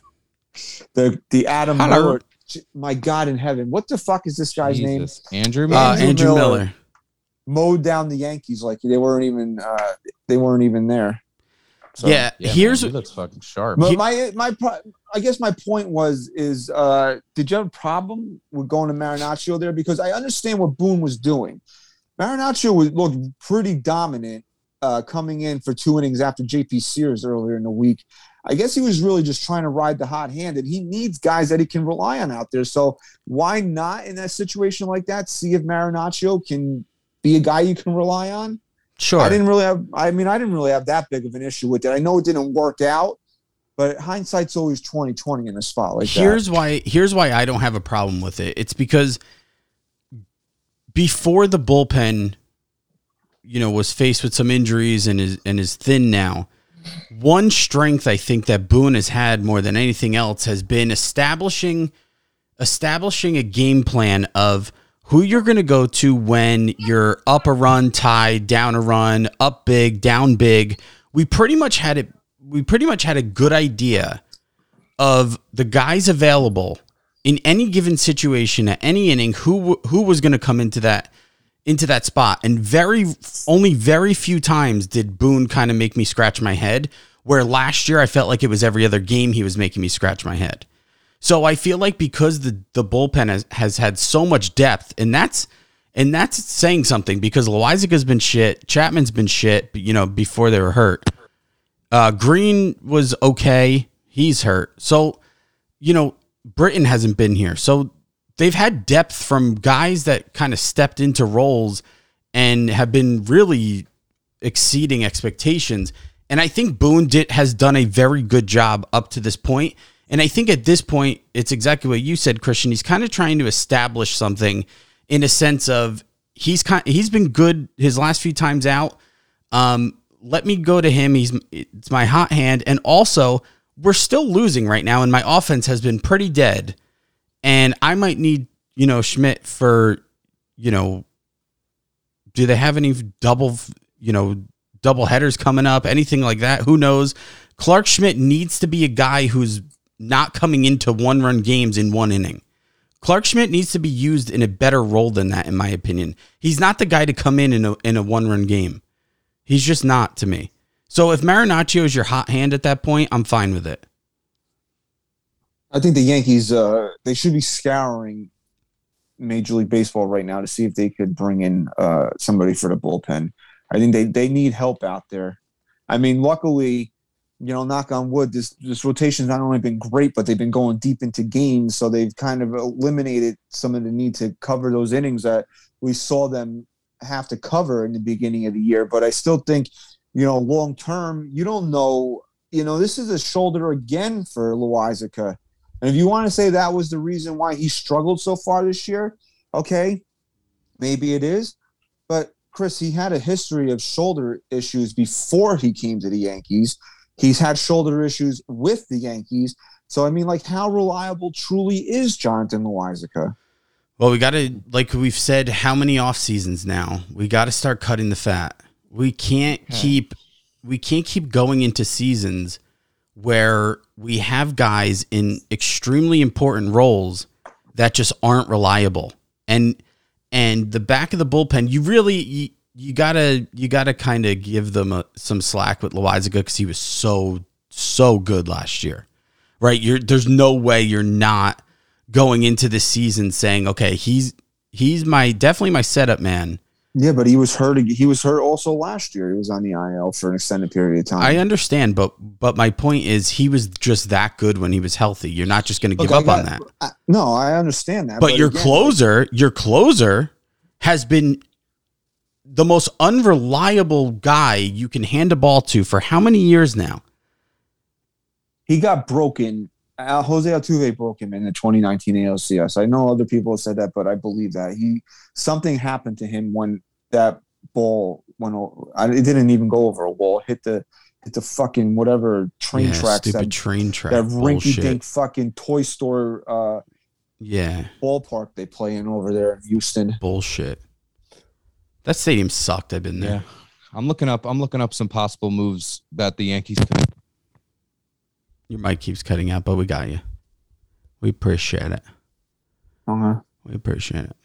the the Adam Heller. Miller. My God in heaven, what the fuck is this guy's name? Jesus. Andrew. Uh. Andrew Andrew Miller. Miller. Mowed down the Yankees like they weren't even uh, they weren't even there. So- yeah, Yeah, here's man, he looks fucking sharp. But He- my my pro- I guess my point was is uh did you have a problem with going to Marinaccio there because I understand what Boone was doing. Marinaccio was looked pretty dominant uh coming in for two innings after JP Sears earlier in the week. I guess he was really just trying to ride the hot hand and he needs guys that he can rely on out there. So why not in that situation like that see if Marinaccio can be a guy you can rely on? Sure. I didn't really have. I mean, I didn't really have that big of an issue with it. I know it didn't work out, but hindsight's always twenty twenty in a spot like here's why here's why I don't have a problem with it. It's because before the bullpen, you know, was faced with some injuries and is and is thin now. One strength I think that Boone has had more than anything else has been establishing establishing a game plan of who you're going to go to when you're up a run, tied, down a run, up big, down big. We pretty much had it we pretty much had a good idea of the guys available in any given situation at any inning who who was going to come into that into that spot and very only very few times did Boone kind of make me scratch my head where last year I felt like it was every other game he was making me scratch my head. So I feel like because the the bullpen has, has had so much depth and that's and that's saying something because Loaisiga's been shit, Chapman's been shit, you know, before they were hurt. Uh, Green was okay. He's hurt. So, you know, Britton hasn't been here. So they've had depth from guys that kind of stepped into roles and have been really exceeding expectations. And I think Boone did, has done a very good job up to this point. And I think at this point, it's exactly what you said, Christian. He's kind of trying to establish something in a sense of he's kind he's been good his last few times out. Um, let me go to him. He's it's my hot hand, and also we're still losing right now, and my offense has been pretty dead. And I might need you know Schmidt for you know. Do they have any double you know double headers coming up? Anything like that? Who knows? Clarke Schmidt needs to be a guy who's not coming into one run games in one inning. Clarke Schmidt needs to be used in a better role than that, in my opinion. He's not the guy to come in in a, in a one run game. He's just not to me. So if Marinaccio is your hot hand at that point, I'm fine with it. I think the Yankees uh, they should be scouring Major League Baseball right now to see if they could bring in uh, somebody for the bullpen. I think they they need help out there. I mean, luckily, you know, knock on wood, this this rotation's not only been great, but they've been going deep into games, so they've kind of eliminated some of the need to cover those innings that we saw them have to cover in the beginning of the year. But I still think, you know, long term, you don't know. You know, this is a shoulder again for Loaisiga. And if you want to say that was the reason why he struggled so far this year, okay, maybe it is. But Chris, he had a history of shoulder issues before he came to the Yankees. He's had shoulder issues with the Yankees. So I mean, like, how reliable truly is Jonathan Loaisiga? Well, we got to, like we've said, how many off seasons now? We got to start cutting the fat. We can't keep, we can't keep going into seasons where we have guys in extremely important roles that just aren't reliable. And and the back of the bullpen, you really you, you gotta you gotta kind of give them a, some slack with Loaisiga because he was so so good last year, right? You're there's no way you're not going into the season saying, okay, he's he's my definitely my setup man. Yeah, but he was hurt. He was hurt also last year. He was on the IL for an extended period of time. I understand, but but my point is he was just that good when he was healthy. You're not just going to give Look, up got- on that. I, no, I understand that. But, your again, closer, your closer has been the most unreliable guy you can hand a ball to for how many years now? he got broken. Uh, Jose Altuve broke him in the 2019 ALCS. I know other people have said that, but I believe that he something happened to him when that ball went. o- I- It didn't even go over a wall. Hit the hit the fucking whatever train Yeah, tracks stupid that train track that rinky dink fucking toy store uh, Yeah, ballpark they play in over there in Houston. bullshit. That stadium sucked. I've been there. Yeah. I'm looking up I'm looking up some possible moves that the Yankees could Your mic keeps cutting out, but we got you. We appreciate it. Uh-huh. We appreciate it.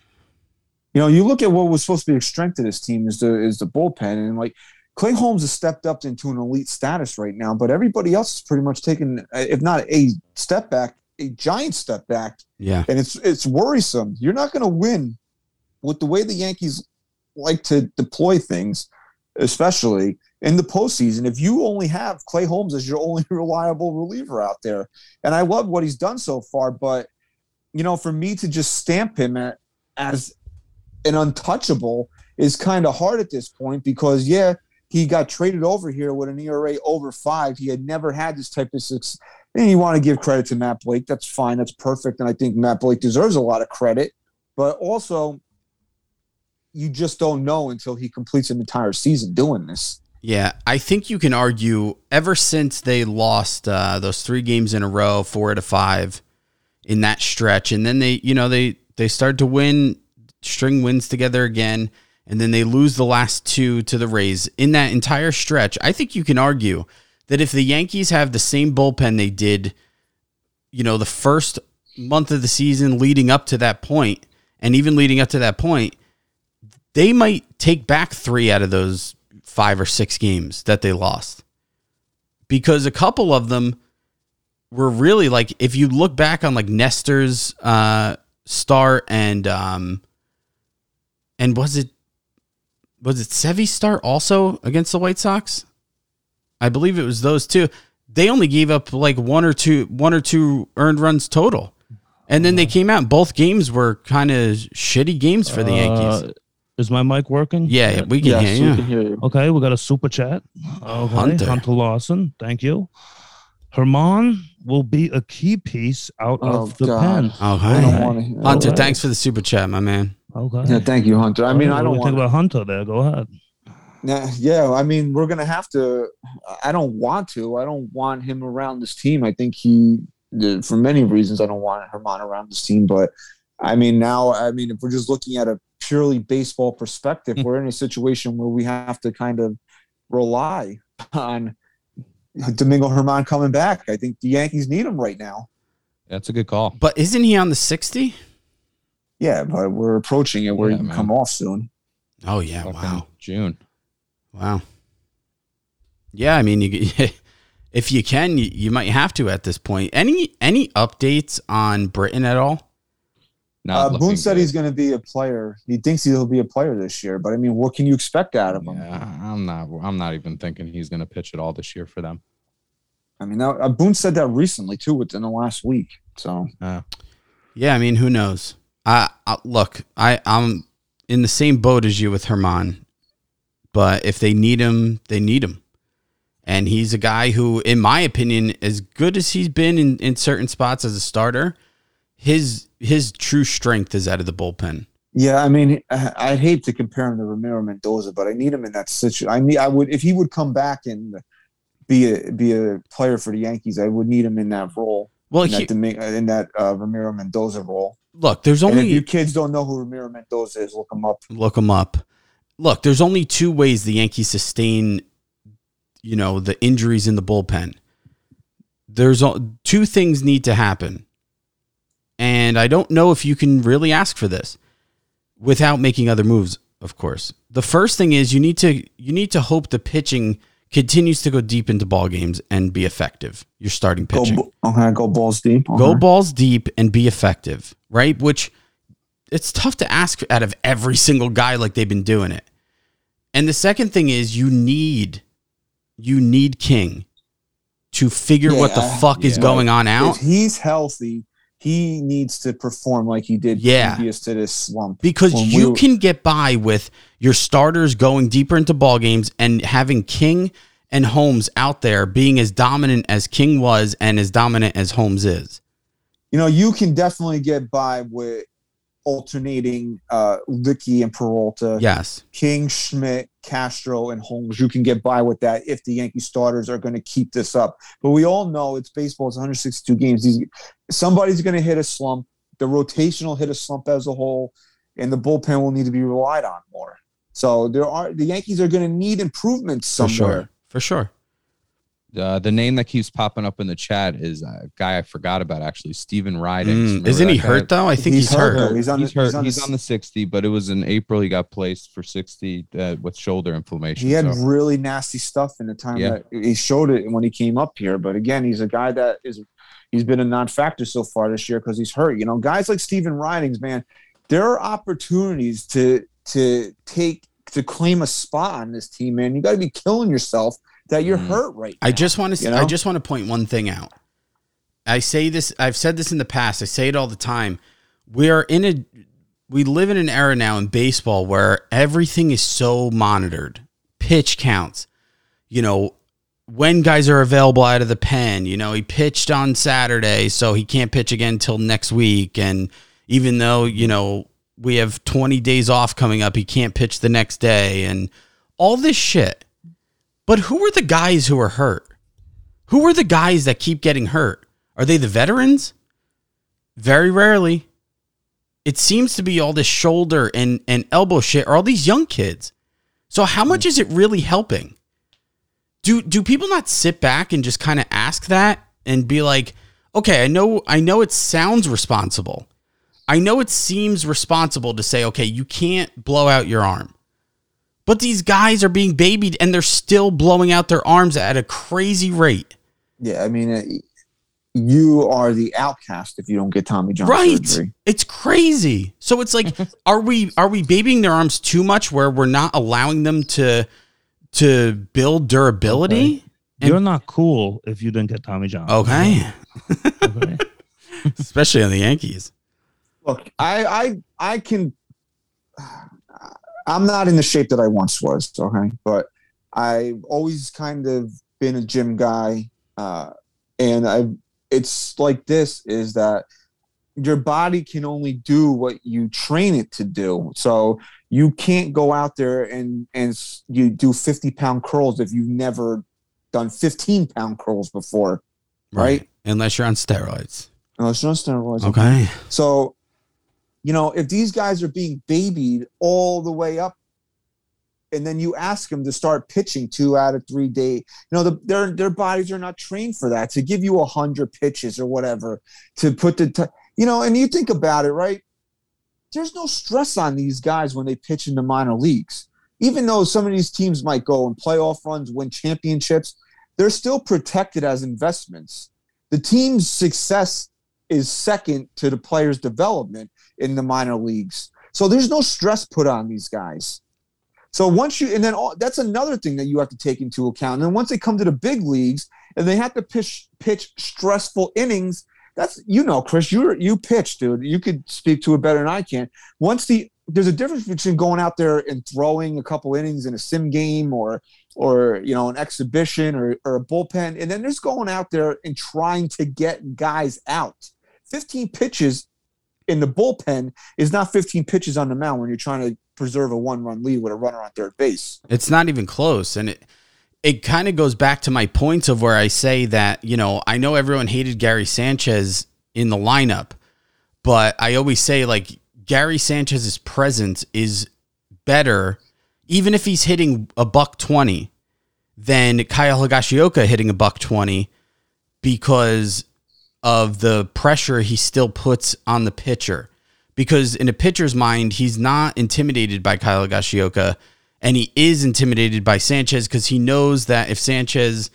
You know, you look at what was supposed to be a strength of this team is the is the bullpen, and like Clay Holmes has stepped up into an elite status right now, but everybody else has pretty much taken, uh, if not a step back, a giant step back, Yeah. and it's it's worrisome. You're not going to win with the way the Yankees like to deploy things, especially in the postseason. If you only have Clay Holmes as your only reliable reliever out there, and I love what he's done so far, but you know, for me to just stamp him at, as an untouchable is kind of hard at this point because yeah, he got traded over here with an ERA over five. He had never had this type of success. And you want to give credit to Matt Blake. That's fine. That's perfect. And I think Matt Blake deserves a lot of credit. But also, you just don't know until he completes an entire season doing this. Yeah, I think you can argue ever since they lost uh, those three games in a row, four out of five, in that stretch, and then they, you know, they they started to win, string wins together again, and then they lose the last two to the Rays. In that entire stretch, I think you can argue that if the Yankees have the same bullpen they did, you know, the first month of the season leading up to that point, and even leading up to that point, they might take back three out of those five or six games that they lost because a couple of them were really like if you look back on like Nestor's uh start and um and was it was it Sevy's start also against the White Sox? I believe it was those two. They only gave up like one or two one or two earned runs total. And then they came out both games were kind of shitty games for the Yankees. Uh, is my mic working? Yeah, we can hear you. hear you. Okay, we got a super chat. Okay, Hunter. Hunter, Lawson, thank you. Germán will be a key piece out Oh, of the God. pen. Oh, I hi. don't want. Hunter, Okay. thanks for the super chat, my man. Okay. Yeah, thank you, Hunter. I mean, I don't do you think about Hunter there. Go ahead. Nah, yeah, I mean, we're gonna have to. I don't want to. I don't want him around this team. I think he, for many reasons, I don't want Germán around this team. But I mean, now, I mean, if we're just looking at a purely baseball perspective, hmm. we're in a situation where we have to kind of rely on Domingo Germán coming back. I think the Yankees need him right now. That's a good call. But isn't he on the 60? Yeah, but we're approaching it where Yeah, he can man. come off soon. Oh, yeah. Fucking Wow. June. Wow. Yeah, I mean, you, if you can, you, you might have to at this point. Any any updates on Britton at all? Not Uh, Boone said good. he's going to be a player. He thinks he'll be a player this year. But I mean, what can you expect out of him? Yeah, I'm not. I'm not even thinking he's going to pitch at all this year for them. I mean, that, uh, Boone said that recently too, within the last week. So Yeah, I mean, who knows? I, I look, I I'm in the same boat as you with Germán, but if they need him, they need him, and he's a guy who, in my opinion, as good as he's been in, in certain spots as a starter, his his true strength is out of the bullpen. Yeah, I mean, I- I'd hate to compare him to Ramiro Mendoza, but I need him in that situation. I need, I would, if he would come back and be a be a player for the Yankees, I would need him in that role, Well, in he, that, in that uh, Ramiro Mendoza role. look, there's only you kids don't know who Ramiro Mendoza is, look him up. look them up. Look, there's only two ways the Yankees sustain, you know, the injuries in the bullpen. There's two things need to happen, and I don't know if you can really ask for this without making other moves. Of course, the first thing is you need to you need to hope the pitching continues to go deep into ball games and be effective. You're starting Go, pitching b- okay, go balls deep. go balls deep and be effective, right? Which it's tough to ask out of every single guy like they've been doing it. And the second thing is you need you need King to figure what the Yeah, fuck is going on out If he's healthy, he needs to perform like he did Yeah. previous to this slump. because when you we- can get by with your starters going deeper into ball games and having King and Holmes out there being as dominant as King was and as dominant as Holmes is. You know, you can definitely get by with alternating uh Licky and Peralta. Yes. King, Schmidt, Castro, and Holmes. You can get by with that if the Yankee starters are going to keep this up. But we all know it's baseball. It's 162 games. These somebody's going to hit a slump. The rotation will hit a slump as a whole, and the bullpen will need to be relied on more. So there are the Yankees are going to need improvements somewhere. For sure. For sure. Uh, the name that keeps popping up in the chat is a guy I forgot about actually, Stephen Ridings. Mm, isn't he guy? hurt though? I think he's, He's hurt. hurt. He's on he's the- hurt. he's on He's the- on the 60, but it was in April. He got placed for 60 uh, with shoulder inflammation. He had so- really nasty stuff in the time Yeah. that he showed it when he came up here. But again, he's a guy that is he's been a non-factor so far this year because he's hurt. You know, guys like Stephen Ridings, man, there are opportunities to to take to claim a spot on this team, man. You got to be killing yourself that you're Mhm. hurt right I just want to you I just want to point one thing out. I say this I've said this in the past. I say it all the time. We are in a we live in an era now in baseball where everything is so monitored. Pitch counts. You know, when guys are available out of the pen, you know, he pitched on Saturday, so he can't pitch again until next week and even though, you know, we have 20 days off coming up, he can't pitch the next day and all this shit. But who are the guys who are hurt? Who are the guys that keep getting hurt? Are they the veterans? Very rarely. It seems to be all this shoulder and, and elbow shit or all these young kids. So how much is it really helping? Do do people not sit back and just kind of ask that and be like, okay, I know I know it sounds responsible. I know it seems responsible to say, okay, you can't blow out your arm. But these guys are being babied and they're still blowing out their arms at a crazy rate. yeah, I mean, uh, you are the outcast if you don't get Tommy John right. surgery. It's crazy. So it's like are we are we babying their arms too much where we're not allowing them to to build durability? And- You're not cool if you didn't get Tommy John. Okay. Okay. Especially on the Yankees. Look, I I I can. I'm not in the shape that I once was. Okay, but I've always kind of been a gym guy, uh, and I. It's like this: is that your body can only do what you train it to do. So you can't go out there and and you do 50 pound curls if you've never done 15 pound curls before, right? Unless you're on steroids. Unless you're on steroids. Okay. So, you know, if these guys are being babied all the way up, and then you ask them to start pitching two out of three day, you know, the, their their bodies are not trained for that. To give you a hundred pitches or whatever, to put the, t- you know, and you think about it, right? There's no stress on these guys when they pitch in the minor leagues. Even though some of these teams might go and playoff runs, win championships, they're still protected as investments. The team's success is second to the player's development in the minor leagues. So there's no stress put on these guys. So once you, and then all, that's another thing that you have to take into account. And then once they come to the big leagues and they have to pitch pitch stressful innings, that's you know, Chris, you you pitch, dude. You could speak to it better than I can. Once the there's a difference between going out there and throwing a couple innings in a sim game or or you know an exhibition or, or a bullpen, and then there's going out there and trying to get guys out. 15 pitches in the bullpen is not 15 pitches on the mound when you're trying to preserve a one run lead with a runner on third base. It's not even close. And it it kind of goes back to my points of where I say that, you know, I know everyone hated Gary Sanchez in the lineup, but I always say like Gary Sanchez's presence is better, even if he's hitting a buck 20, than Kyle Higashioka hitting a buck 20 because of the pressure he still puts on the pitcher. Because in a pitcher's mind, he's not intimidated by Kyle Higashioka and he is intimidated by Sanchez because he knows that if Sanchez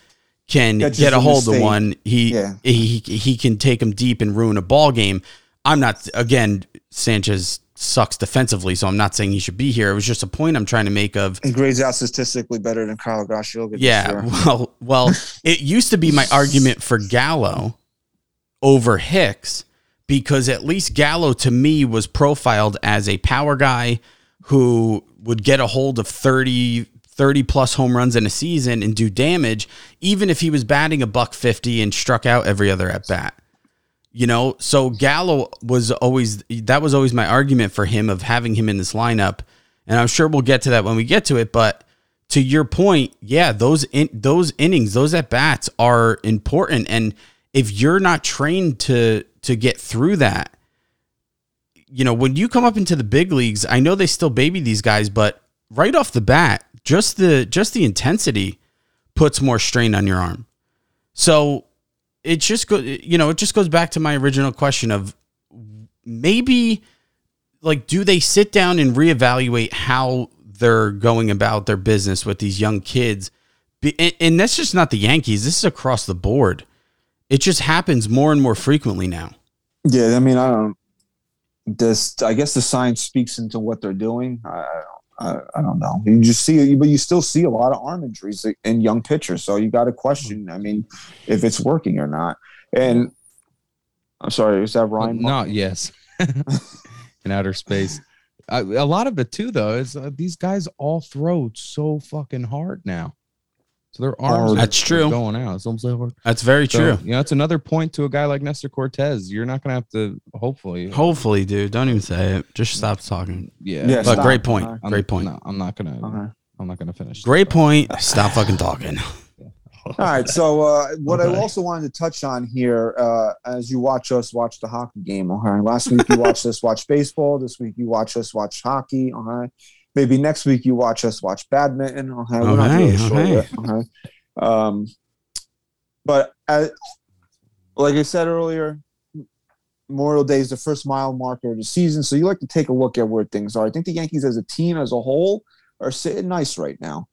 can get a hold of one, he, Yeah. he he can take him deep and ruin a ball game. I'm not again Sanchez sucks defensively, so I'm not saying he should be here. It was just a point I'm trying to make of He grades out statistically better than Kyle Gashioka. yeah, year. well, well, it used to be my argument for Gallo over Hicks because at least Gallo to me was profiled as a power guy who would get a hold of 30 30 plus home runs in a season and do damage even if he was batting a buck 50 and struck out every other at bat. You know, so Gallo was always that was always my argument for him of having him in this lineup. And I'm sure we'll get to that when we get to it, but to your point, yeah, those in, those innings, those at bats are important, and if you're not trained to to get through that, you know, when you come up into the big leagues, I know they still baby these guys, but right off the bat, just the just the intensity puts more strain on your arm. So it just go, you know, it just goes back to my original question of maybe like do they sit down and reevaluate how they're going about their business with these young kids and, and that's just not the yankees this is across the board it just happens more and more frequently now Yeah, I mean, I don't. This, I guess, the science speaks into what they're doing. I, I, I, don't know. You just see, but you still see a lot of arm injuries in young pitchers. So you got to question. I mean, if it's working or not. And I'm sorry, is that Ryan? No, yes. In outer space. A lot of it too, though, is uh, these guys all throw so fucking hard now. So their arms are That's true. going out. It's almost like that's very So, true you know, it's another point to a guy like Nestor Cortes. You're not gonna have to. Hopefully, hopefully dude don't even say it just stop talking yeah. Yeah, but stop. great point Okay. I'm, great point No, I'm not gonna. Okay. I'm not gonna finish. great point stop fucking talking All right. So uh, what I also wanted to touch on here, uh, as you watch us watch the hockey game. Okay. Last week you watched us watch baseball. This week you watch us watch hockey. Okay. Maybe next week you watch us watch badminton. Okay. We're not Okay, really sure okay. yet, okay. Um, but uh like I said earlier, Memorial Day is the first mile marker of the season, so you like to take a look at where things are. I think the Yankees, as a team as a whole, are sitting nice right now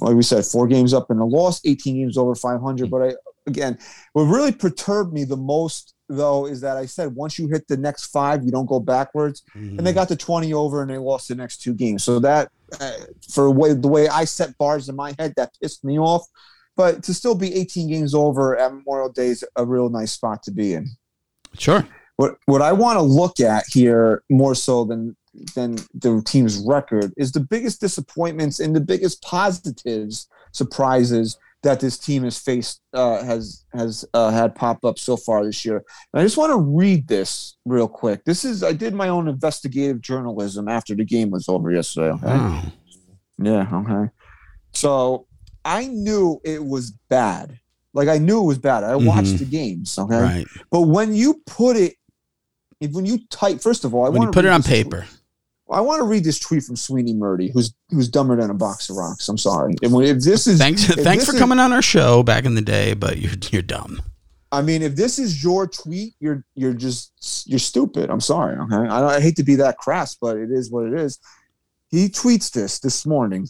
like we said, four games up in a loss, 18 games over 500. But I, again, what really perturbed me the most, though, is that I said once you hit the next five, you don't go backwards. And they got the 20 over and they lost the next two games. So that, uh, for way, the way I set bars in my head, that pissed me off. But to still be 18 games over at Memorial Day is a real nice spot to be in. sure What what I want to look at here more so than than the team's record is the biggest disappointments and the biggest positives surprises that this team has faced uh, has has uh, had pop up so far this year. And I just want to read this real quick. This is I did my own investigative journalism after the game was over yesterday. Okay? wow. Yeah, okay. So I knew it was bad. Like I knew it was bad. I watched Mhm. the games. Okay. right But when you put it, if when you type, first of all, I when you put it on paper I want to read this tweet from Sweeny Murti, who's who's dumber than a box of rocks. I'm sorry. And if this is, thanks if thanks for is- coming on our show back in the day but you're you're dumb I mean, if this is your tweet, you're you're just you're stupid. I'm sorry. Okay, I, I hate to be that crass, but it is what it is. He tweets this this morning,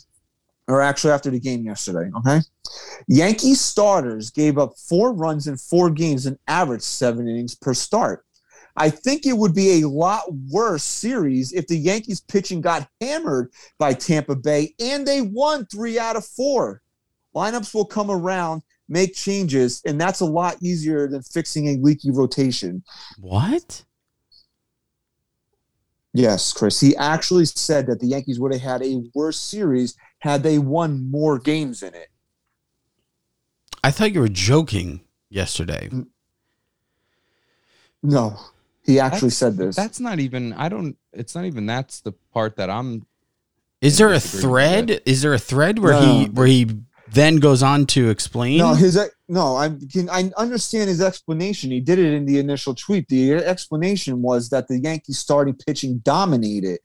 or actually after the game yesterday. Okay, Yankee starters gave up four runs in four games and averaged seven innings per start. I think it would be a lot worse series if the Yankees pitching got hammered by Tampa Bay and they won three out of four. Lineups will come around make changes, and that's a lot easier than fixing a leaky rotation. what Yes, Chris. He actually said that the Yankees would have had a worse series had they won more games in it. i thought you were joking yesterday No, He actually That's- said this. That's not even. I don't. It's not even. That's the part that I'm. Is there a disagree with thread? Is there a thread where he where he then goes on to explain? No, his no. I can I understand his explanation. He did it in the initial tweet. The explanation was that the Yankees starting pitching dominated,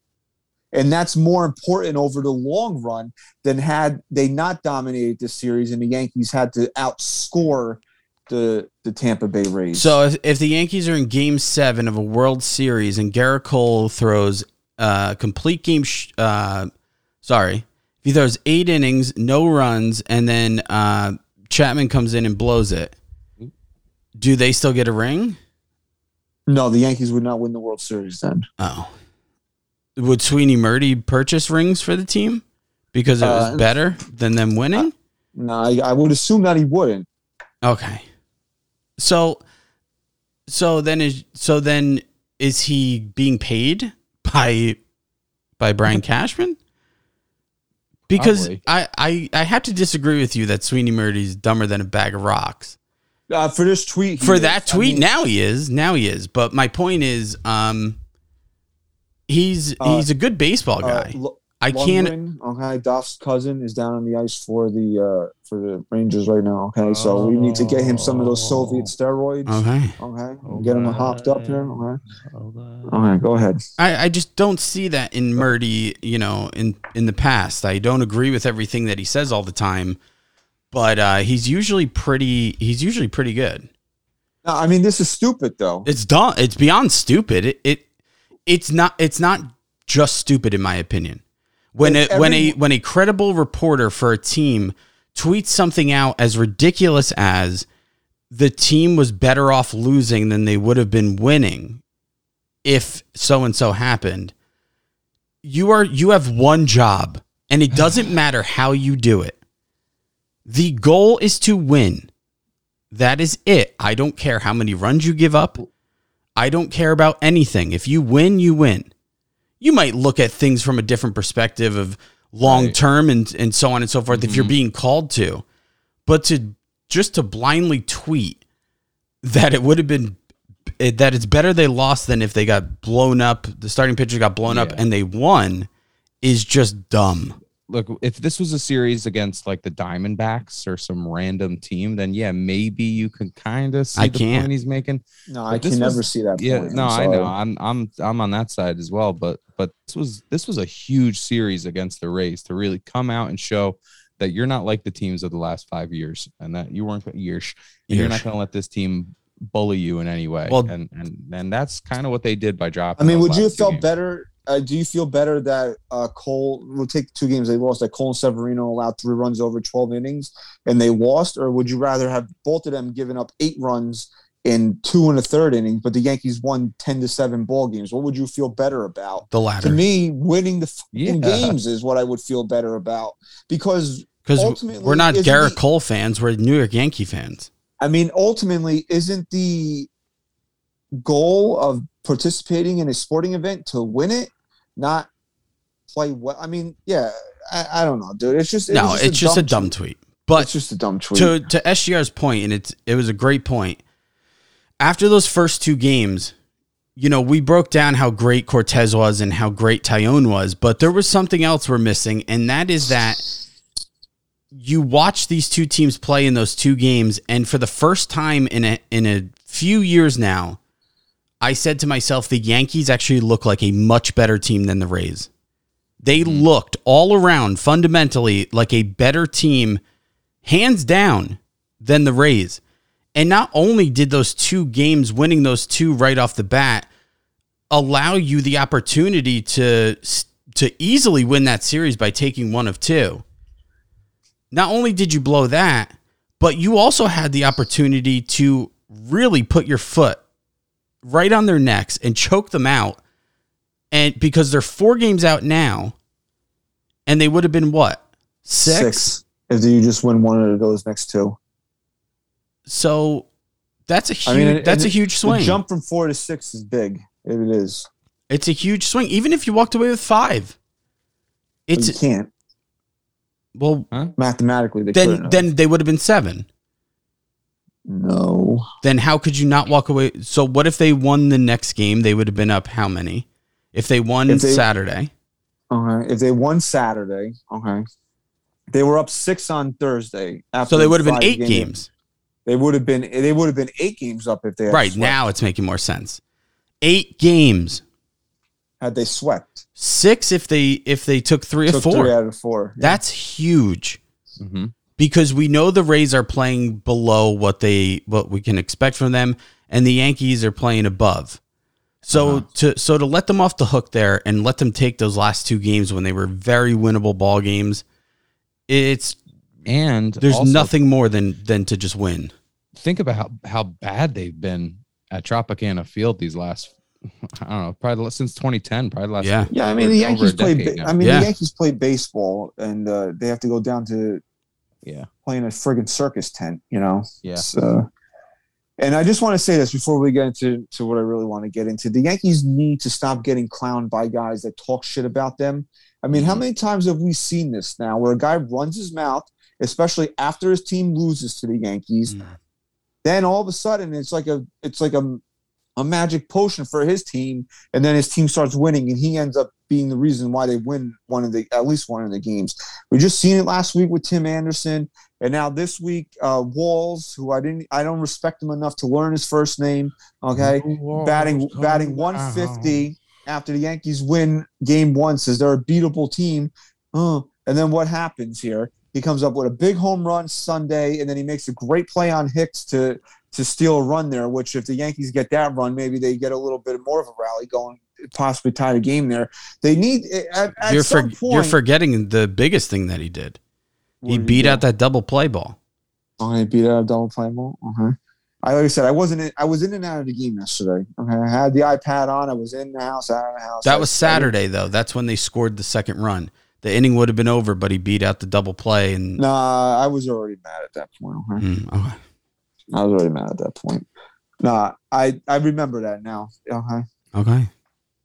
and that's more important over the long run than had they not dominated this series and the Yankees had to outscore the the Tampa Bay Rays. So if, if the Yankees are in Game Seven of a World Series and Gerrit Cole throws uh, complete game, sh- uh, sorry, if he throws eight innings, no runs, and then uh, Chapman comes in and blows it, do they still get a ring? no, the Yankees would not win the World Series then. Oh, would Sweeny Murti purchase rings for the team because it was Uh, better than them winning? No, I, I would assume that he wouldn't. Okay. So so then is so then is he being paid by by Brian Cashman? Because Probably. I, I I have to disagree with you that Sweeny Murti's dumber than a bag of rocks. Uh, for this tweet, For is. that I tweet, mean, now he is. Now he is. But my point is, um he's Uh, he's a good baseball uh, guy. Lo- I can't okay, Duff's cousin is down on the ice for the uh for the Rangers right now. Okay, so we need to get him some of those Soviet steroids. Okay. Okay, get him hopped up here. Okay, Okay. okay, go ahead. I, I just don't see that in Murti, you know, in in the past. I don't agree with everything that he says all the time, but uh, he's usually pretty. He's usually pretty good. No, I mean this is stupid though. It's done. It's beyond stupid. It, it it's not. It's not just stupid in my opinion. When a, when a when a credible reporter for a team tweets something out as ridiculous as the team was better off losing than they would have been winning if so and so happened you are you have one job and it doesn't matter how you do it. The goal is to win. That is it. I don't care how many runs you give up. I don't care about anything. If you win you win you might look at things from a different perspective of long term and, and so on and so forth if you're mm-hmm. being called to. But to just to blindly tweet that it would have been it, that it's better they lost than if they got blown up the starting pitcher got blown up and they won is just dumb Look, if this was a series against like the Diamondbacks or some random team, then yeah, maybe you can kind of see I the can't. point he's making. No, I But this can never see that. Yeah, point. no, I'm know. I'm I'm I'm on that side as well. But but this was this was a huge series against the Rays to really come out and show that you're not like the teams of the last five years, and that you weren't years. You're Years. not going to let this team bully you in any way. Well- and and and that's kind of what they did by dropping. I mean, would you have felt games. better? Uh, do you feel better that uh, Cole? We'll take two games they lost. That Cole and Severino allowed three runs over twelve innings, and they lost, or would you rather have both of them given up eight runs in two and a third inning, but the Yankees won ten to seven ball games? What would you feel better about? the To me, winning the Yeah. games is what I would feel better about because because ultimately, we're not Gerrit the- Cole fans we're New York Yankee fans I mean, ultimately, isn't the goal of participating in a sporting event to win it, not play well? I mean, yeah, I, I don't know, dude. It's just it no was it's just a dumb tweet but it's just a dumb tweet. to to SGR's point, and it's it was a great point. After those first two games, you know, we broke down how great Cortes was and how great Taillon was, but there was something else we're missing, and that is that you watch these two teams play in those two games, and for the first time in a in a few years now, I said to myself, the Yankees actually look like a much better team than the Rays. They hmm. looked all around fundamentally like a better team hands down than the Rays. And not only did those two games, winning those two right off the bat, allow you the opportunity to to easily win that series by taking one of two. Not only did you blow that, but you also had the opportunity to really put your foot right on their necks and choke them out. And because they're four games out now, and they would have been what? Six? if you just win one of those next two. So that's a huge I mean, that's a huge swing. jump from four to six is big. It is. It's a huge swing. Even if you walked away with five. But you can't well mathematically. They then then they would have been seven. No. No. Then how could you not walk away? So what if they won the next game? They would have been up how many? If they won If they- Saturday, Okay. If they won Saturday, okay. They were up six on Thursday. After so they would have been eight games. They would have been. They would have been eight games up if they had Right swept. now, it's making more sense. Eight games, had they swept. six if they if they took three or Took four. three out of four. That's huge. hmm because we know the Rays are playing below what they what we can expect from them, and the Yankees are playing above. So Uh-huh. to so to let them off the hook there and let them take those last two games when they were very winnable ball games, it's And there's also nothing more than than to just win. Think about how, how bad they've been at Tropicana Field these last. I don't know, probably since 2010, probably last. Yeah. Yeah, I mean the Yankees play. ba- now. I mean Yeah. the Yankees play baseball, and uh, they have to go down to Yeah. playing a friggin' circus tent. You know. Yeah. So, and I just want to say this before we get into to what I really want to get into. The Yankees need to stop getting clowned by guys that talk shit about them. I mean, how Mhm. many times have we seen this now, where a guy runs his mouth, especially after his team loses to the Yankees? Mm. Then all of a sudden, it's like a it's like a a magic potion for his team, and then his team starts winning, and he ends up being the reason why they win one of the at least one of the games. We just seen it last week with Tim Anderson, and now this week uh, Walls, who I didn't I don't respect him enough to learn his first name. Okay, batting batting 150 after the Yankees win game one, says they're a beatable team. Oh, and then what happens here? He comes up with a big home run Sunday, and then he makes a great play on Hicks to to steal a run there. Which, if the Yankees get that run, maybe they get a little bit more of a rally going, possibly tie the game there. They need at, at you're some for, point. you're forgetting the biggest thing that he did. He beat out that double play ball. Oh, he beat out a double play ball. Okay. I like I said, I wasn't. In, I was in and out of the game yesterday. Okay, I had the iPad on. I was in the house, out of the house. I- That was Saturday though. That's when they scored the second run. The inning would have been over, but he beat out the double play and Nah, I was already mad at that point. Okay? Mm, okay. I was already mad at that point. Nah, I I remember that now. Okay. Okay.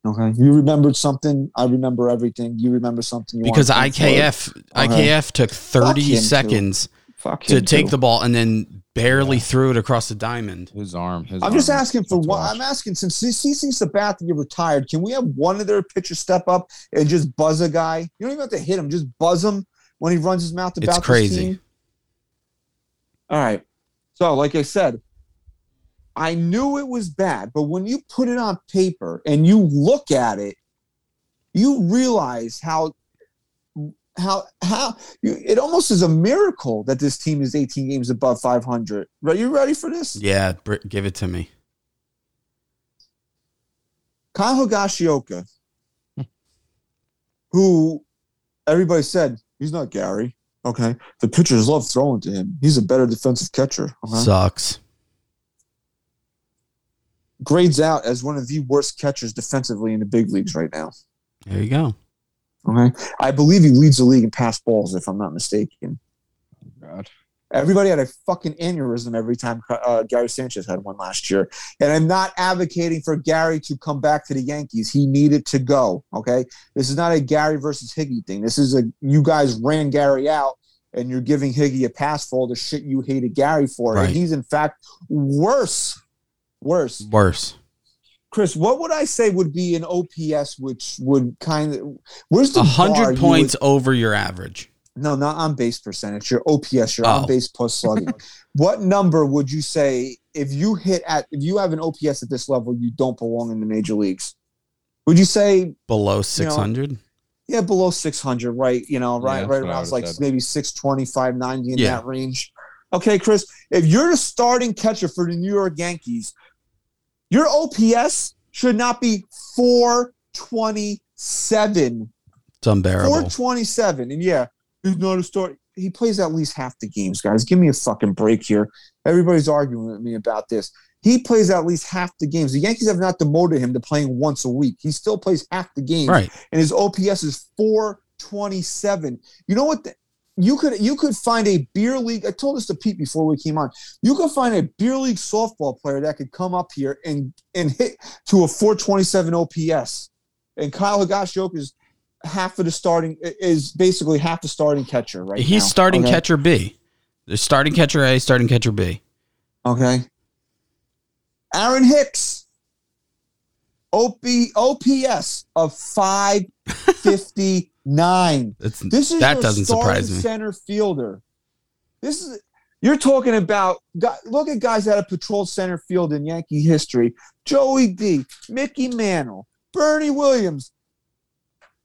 Okay. You remembered something. I remember everything. You remember something. You Because wanna think IKF Okay. IKF took 30 him, too. seconds. Fuck to take too. the ball and then barely threw it across the diamond. His arm. His I'm just asking for one. I'm asking since CC Sabathia retired, can we have one of their pitchers step up and just buzz a guy? You don't even have to hit him. Just buzz him when he runs his mouth It's about this crazy. team. All right. So, like I said, I knew it was bad, but when you put it on paper and you look at it, you realize how how how you, it almost is a miracle that this team is 18 games above 500. Are you ready for this? Yeah, give it to me. Kyle Higashioka, who everybody said he's not Gary. Okay, the pitchers love throwing to him. He's a better defensive catcher. Okay? Sucks. Grades out as one of the worst catchers defensively in the big leagues right now. There you go. Okay, I believe he leads the league in pass balls, if I'm not mistaken. Oh, God. Everybody had a fucking aneurysm every time uh, Gary Sanchez had one last year. And I'm not advocating for Gary to come back to the Yankees. He needed to go. Okay. This is not a Gary versus Higgy thing. This is a you guys ran Gary out and you're giving Higgy a pass for all the shit you hated Gary for. Right. And he's in fact worse. Worse. Worse. Chris, what would I say would be an OPS which would kind of where's the hundred you points would- over your average. No, not on base percentage. Your OPS, your Oh. on base plus slugging. what number would you say if you hit at if you have an OPS at this level, you don't belong in the major leagues? Would you say Below 600? yeah, below six hundred, right? You know, right, that's right what around like said. maybe 620, 590 in Yeah. that range. Okay, Chris, if you're the starting catcher for the New York Yankees, your OPS should not be 427. It's unbearable. 427. And yeah, he's not a start. He plays at least half the games, guys. Give me a fucking break here. Everybody's arguing with me about this. He plays at least half the games. The Yankees have not demoted him to playing once a week. He still plays half the games. Right. And his OPS is 427. You know what? the- you could you could find a beer league. I told this to Pete before we came on. You could find a beer league softball player that could come up here and and hit to a 427 OPS. And Kyle Higashioka is half of the starting is basically half the starting catcher right He's now. starting okay? catcher B. The starting catcher A, starting catcher B. Okay. Aaron Hicks, OP, OPS of 559. That's, This is that doesn't surprise me. center fielder. This is you're talking about. Look at guys that have patrolled center field in Yankee history: Joey D, Mickey Mantle, Bernie Williams.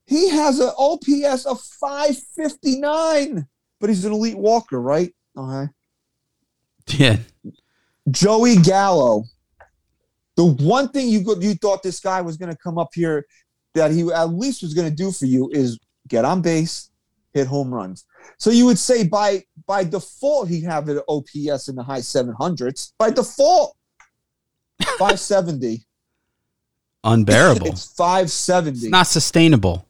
He has an OPS of 559, but he's an elite walker, right? Okay. Yeah. Joey Gallo. The one thing you you thought this guy was going to come up here that he at least was going to do for you is get on base, hit home runs. So you would say by by default he'd have an OPS in the high 700s. By default, 570. Unbearable. it's 570. it's not sustainable.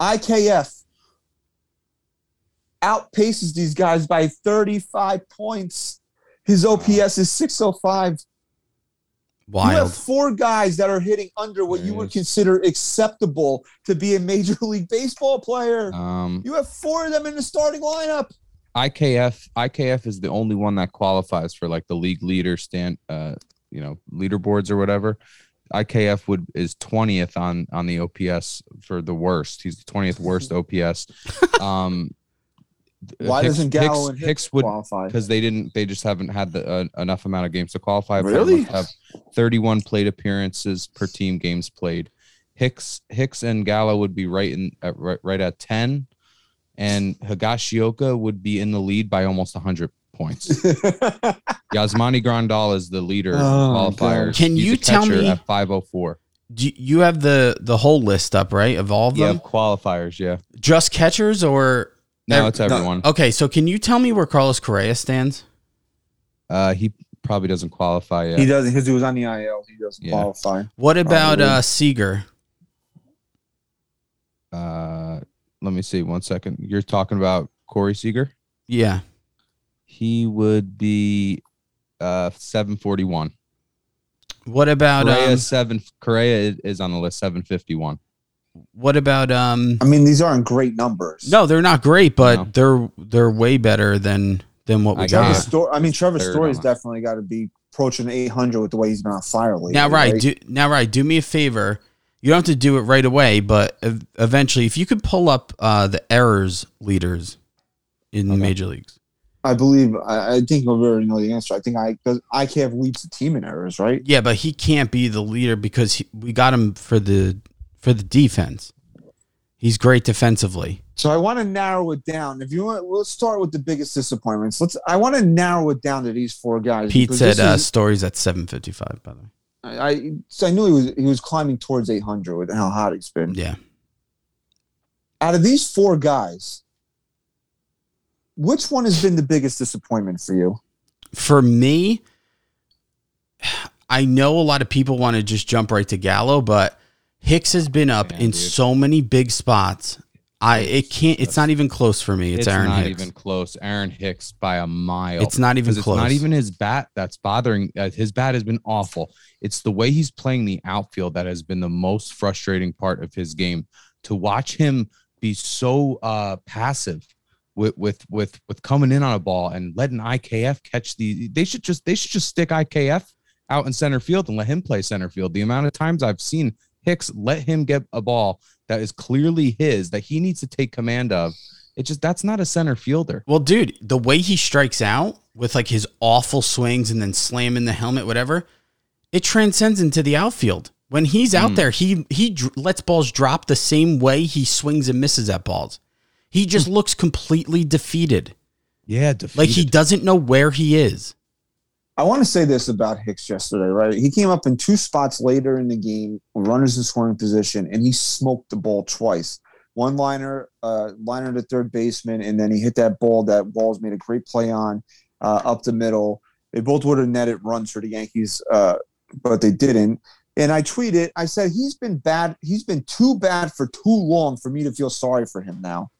IKF outpaces these guys by 35 points. His OPS is 605. You have four guys that are hitting under what There you would is. consider acceptable to be a major league baseball player. Um, You have four of them in the starting lineup. IKF IKF is the only one that qualifies for like the league leader stand uh you know leaderboards or whatever. IKF would is 20th on on the OPS for the worst. He's the 20th worst OPS. Um Why Hicks- doesn't Gallo Hicks, and Hicks, Hicks would qualify? because they didn't they just haven't had the uh, enough amount of games to qualify for. Really? Have 31 plate appearances per team games played hicks hicks and gallo would be right in at, right, right at 10 and higashioka would be in the lead by almost 100 points yasmani grandal is the leader of Oh, qualifiers Can He's you a tell me- at 504 Do you- you have the the whole list up, right? Of all of yeah them? qualifiers yeah Just catchers or no Ev- it's everyone Okay, so can you tell me where Carlos Correa stands? uh he probably doesn't qualify yet He doesn't because he was on the IL. He doesn't Yeah. qualify. What about Probably. uh Seager? uh let me see one second you're talking about corey seager Yeah. He would be uh 741 What about Correa um, seven Correa is, is on the list 751 what about um I mean, these aren't great numbers. No, they're not great, but No. they're they're way better than than what we I got got. it. Story. I mean, Trevor Third Story's definitely got to be approaching 800 with the way he's been on fire lately. Now, right, do, now, right. Do me a favor. You don't have to do it right away, but eventually, if you could pull up uh, the errors leaders in the major leagues. I believe. I, I think we already know the answer. I think I because IKF leads the team in errors, right? Yeah, but he can't be the leader because he, we got him for the for the defense. He's great defensively. So I want to narrow it down. If you want, let's start with the biggest disappointments. Let's. I want to narrow it down to these four guys. Pete said uh, is- Story's at seven fifty five. By the way, I, I so I knew he was he was climbing towards 800 with how hot he's been. yeah. Out of these four guys, which one has been the biggest disappointment for you? For me, I know a lot of people want to just jump right to Gallo, but Hicks has been up Man, in dude. so many big spots. I it can't. It's not even close for me. It's, Aaron Hicks, not Hicks. even close aaron hicks by a mile It's not even close. it's not even his bat that's bothering uh, his bat has been awful it's the way he's playing the outfield that has been the most frustrating part of his game to watch him be so uh passive with with with with coming in on a ball and letting ikf catch the they should just they should just stick ikf out in center field and let him play center field the amount of times i've seen hicks let him get a ball that is clearly his that he needs to take command of it just that's not a center fielder Well, dude, the way he strikes out with like his awful swings and then slamming the helmet, whatever, it transcends into the outfield. When he's out Mm. there, he he dr- lets balls drop the same way he swings and misses at balls. He just looks completely defeated, yeah like he doesn't know where he is. I want to say this about Hicks yesterday, right? He came up in two spots later in the game, runners in scoring position, and he smoked the ball twice. One liner, uh, liner to third baseman, and then he hit that ball that Walls made a great play on uh, up the middle. They both would have netted runs for the Yankees, uh, but they didn't. And I tweeted, I said he's been bad. He's been too bad for too long for me to feel sorry for him now.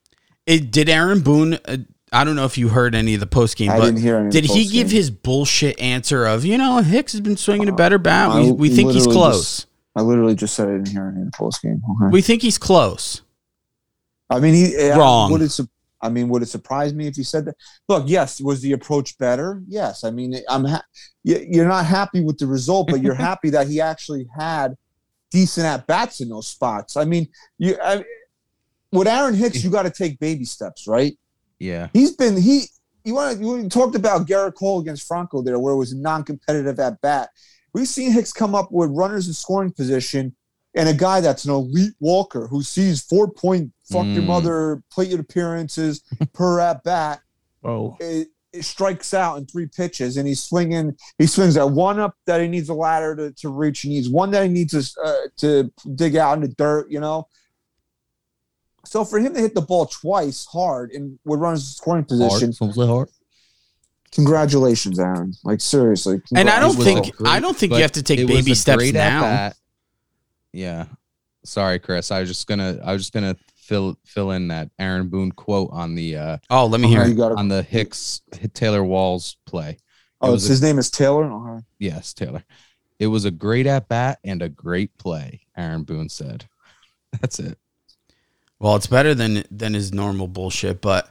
It did Aaron Boone. Uh, I don't know if you heard any of the post game, I but didn't hear any. did he give his bullshit answer of you know Hicks has been swinging a better bat? I We, we think he's close. just- I literally just said I didn't hear any of the post game. Okay. We think he's close. I mean, he Wrong. Would it, I mean, would it surprise me if he said that? Look, yes, was the approach better? Yes. I mean, I'm ha- you- you're not happy with the result, but you're happy that he actually had decent at bats in those spots. I mean, you I, with Aaron Hicks, you got to take baby steps, right? Yeah. He's been he. You want to you talked about Gerrit Cole against Franco there, where it was non-competitive at bat. We've seen Hicks come up with runners in scoring position, and a guy that's an elite walker who sees four point fuck your Mm. mother plate appearances per at bat. Oh, It, it strikes out in three pitches, and he's swinging. He swings at one up that he needs a ladder to, to reach. He needs one that he needs to uh, to dig out in the dirt. You know. So for him to hit the ball twice hard and would run in scoring position, hard. Someone hard. congratulations, Aaron. Like seriously. And I don't think great- I don't think you have to take baby steps now. Yeah. Sorry, Chris. I was just gonna I was just gonna fill fill in that Aaron Boone quote on the uh Oh, let me hear you it. got on the Hicks Taylor Walls play. Oh, was it's a- his name is Taylor. Okay. Yes, Taylor. It was a great at bat and a great play, Aaron Boone said. That's it. Well, it's better than than his normal bullshit, but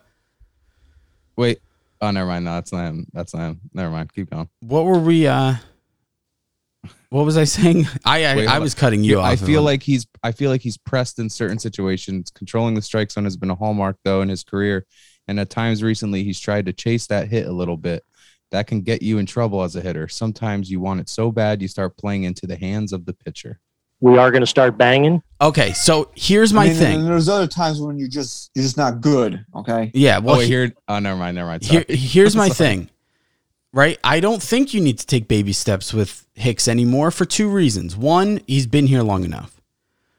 Wait. Oh, never mind. No, that's not him. That's not him. Never mind. Keep going. what were we uh what was I saying? I I, Wait, I was cutting you Yeah, off. I feel like he's I feel like he's pressed in certain situations. Controlling the strike zone has been a hallmark though in his career. And at times recently he's tried to chase that hit a little bit. That can get you in trouble as a hitter. Sometimes you want it so bad you start playing into the hands of the pitcher. We are going to start banging. Okay, so here's my I mean, thing. And there's other times when you just you're just not good. Okay. Yeah, Oh, well, wait, he- here oh never mind, never mind. Here, here's my thing, right? I don't think you need to take baby steps with Hicks anymore for two reasons. One, he's been here long enough,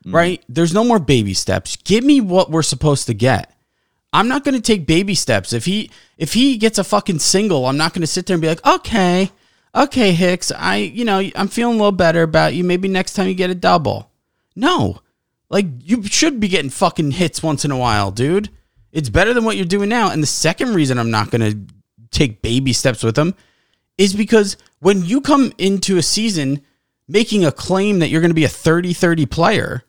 Mm. right? There's no more baby steps. Give me what we're supposed to get. I'm not going to take baby steps. If he if he gets a fucking single, I'm not going to sit there and be like, okay, okay, Hicks, I you know I'm feeling a little better about you. Maybe next time you get a double. No, like you should be getting fucking hits once in a while, dude. It's better than what you're doing now. And the second reason I'm not going to take baby steps with him is because when you come into a season making a claim that you're going to be a 30 30 player,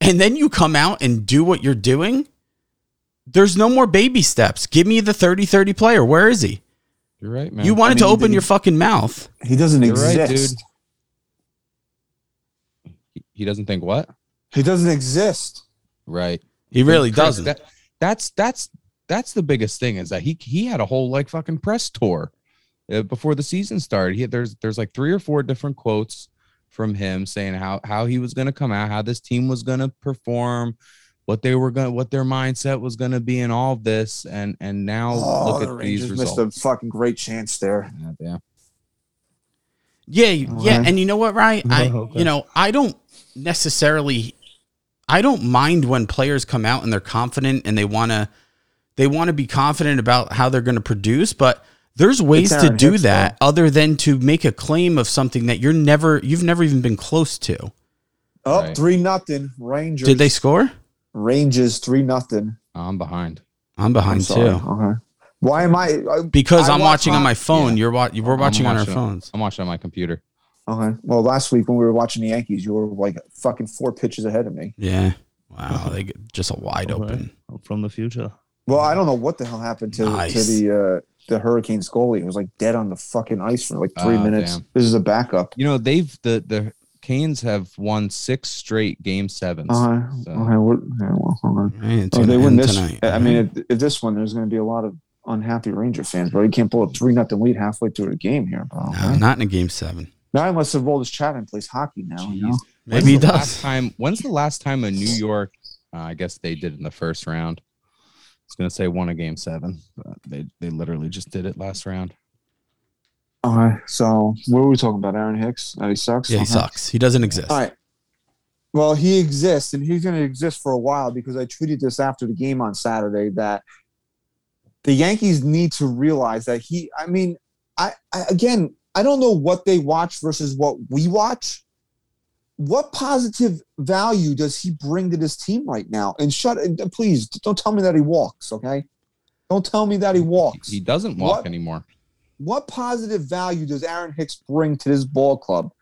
and then you come out and do what you're doing, there's no more baby steps. Give me the 30 30 player. Where is he? You're right, man. You wanted I to open your fucking mouth. He doesn't You're right, exist. dude. He- he doesn't think what? He doesn't exist. Right. He really Chris, doesn't. that- that's that's that's the biggest thing is that he he had a whole like fucking press tour uh, before the season started. He there's there's like three or four different quotes from him saying how how he was going to come out, how this team was going to perform, what they were going what their mindset was going to be in all of this and and now Oh, look the at these Rangers missed a fucking great chance there. Yeah, yeah. Yeah, yeah, Okay. and you know what, right? I Okay. you know, I don't necessarily I don't mind when players come out and they're confident and they want to they want to be confident about how they're going to produce, but there's ways to do Hicks, that other than to make a claim of something that you're never you've never even been close to. Up Right. three nothing. Rangers. Did they score? Rangers three nothing. I'm behind. I'm behind too. Okay. Why am I? I Because I I'm watch watching on my phone. yeah. You're wa- we're I'm watching on our phones. I'm watching on my computer. Okay. Well, last week when we were watching the Yankees, you were like fucking four pitches ahead of me. Yeah. Wow, they get just a wide Okay. open. from the future. Well, I don't know what the hell happened to Nice. to the uh, the Hurricanes goalie. He was like dead on the fucking ice for like three Oh, minutes. damn. This is a backup. You know, they've the the Canes have won six straight game sevens. Okay. So- Okay. What, yeah, well, hold on. Right, Oh, they win this. tonight. I mean, if, if this one, there's going to be a lot of unhappy Ranger fans, bro. You can't pull a three nothing lead halfway through the game here, bro. no, not in a game seven. Now unless the Aroldis Chapman plays hockey now. You know? Maybe he When's the does. Last time, when's the last time a New York? Uh, I guess they did in the first round. I was gonna say won a game seven, but they they literally just did it last round. All right. So what were we talking about? Aaron Hicks? That he sucks. Yeah, he Okay. sucks. He doesn't exist. All right. Well, he exists, and he's going to exist for a while because I tweeted this after the game on Saturday that the Yankees need to realize that he. I mean, I, I again, I don't know what they watch versus what we watch. What positive value does he bring to this team right now? And shut. And please don't tell me that he walks. Okay, don't tell me that he walks. He doesn't walk What? anymore. What positive value does Aaron Hicks bring to this ball club?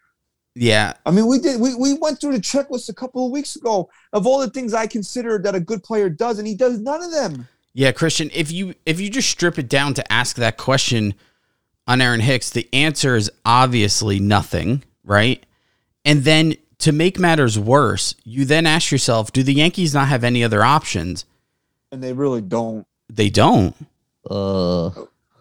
Yeah, I mean, we did. We, we went through the checklist a couple of weeks ago of all the things I consider that a good player does, and he does none of them. Yeah, Christian, if you if you just strip it down to ask that question on Aaron Hicks, the answer is obviously nothing, right? And then to make matters worse, you then ask yourself, do the Yankees not have any other options? And they really don't. They don't. Uh,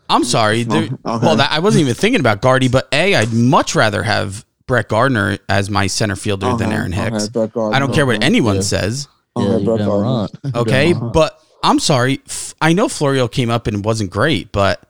I'm sorry. Oh, okay. Well, that, I wasn't even thinking about Guardy, but A, I'd much rather have Brett Gardner as my center fielder than Aaron okay, Hicks. Brett Gardner, I don't care what anyone Yeah. says. yeah, Okay, Brett Gardner. Okay, but I'm sorry. I know Florial came up and wasn't great, but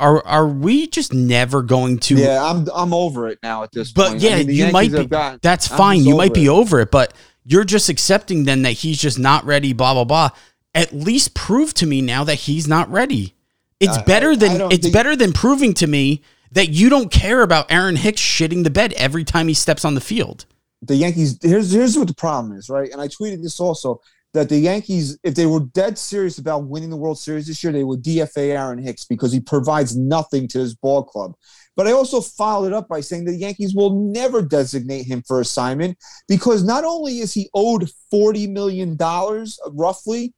are are we just never going to? Yeah, I'm I'm over it now at this But point. But yeah, I mean, you Yankees might be. gotten- that's fine. You might over be it. over it, but you're just accepting then that he's just not ready. Blah blah blah. At least prove to me now that he's not ready. It's I- better than it's think- better than proving to me that you don't care about Aaron Hicks shitting the bed every time he steps on the field. the Yankees. Here's here's what the problem is, right? And I tweeted this also that the Yankees, if they were dead serious about winning the World Series this year, they would DFA Aaron Hicks because he provides nothing to his ball club. But I also followed it up by saying the Yankees will never designate him for assignment because not only is he owed forty million dollars roughly,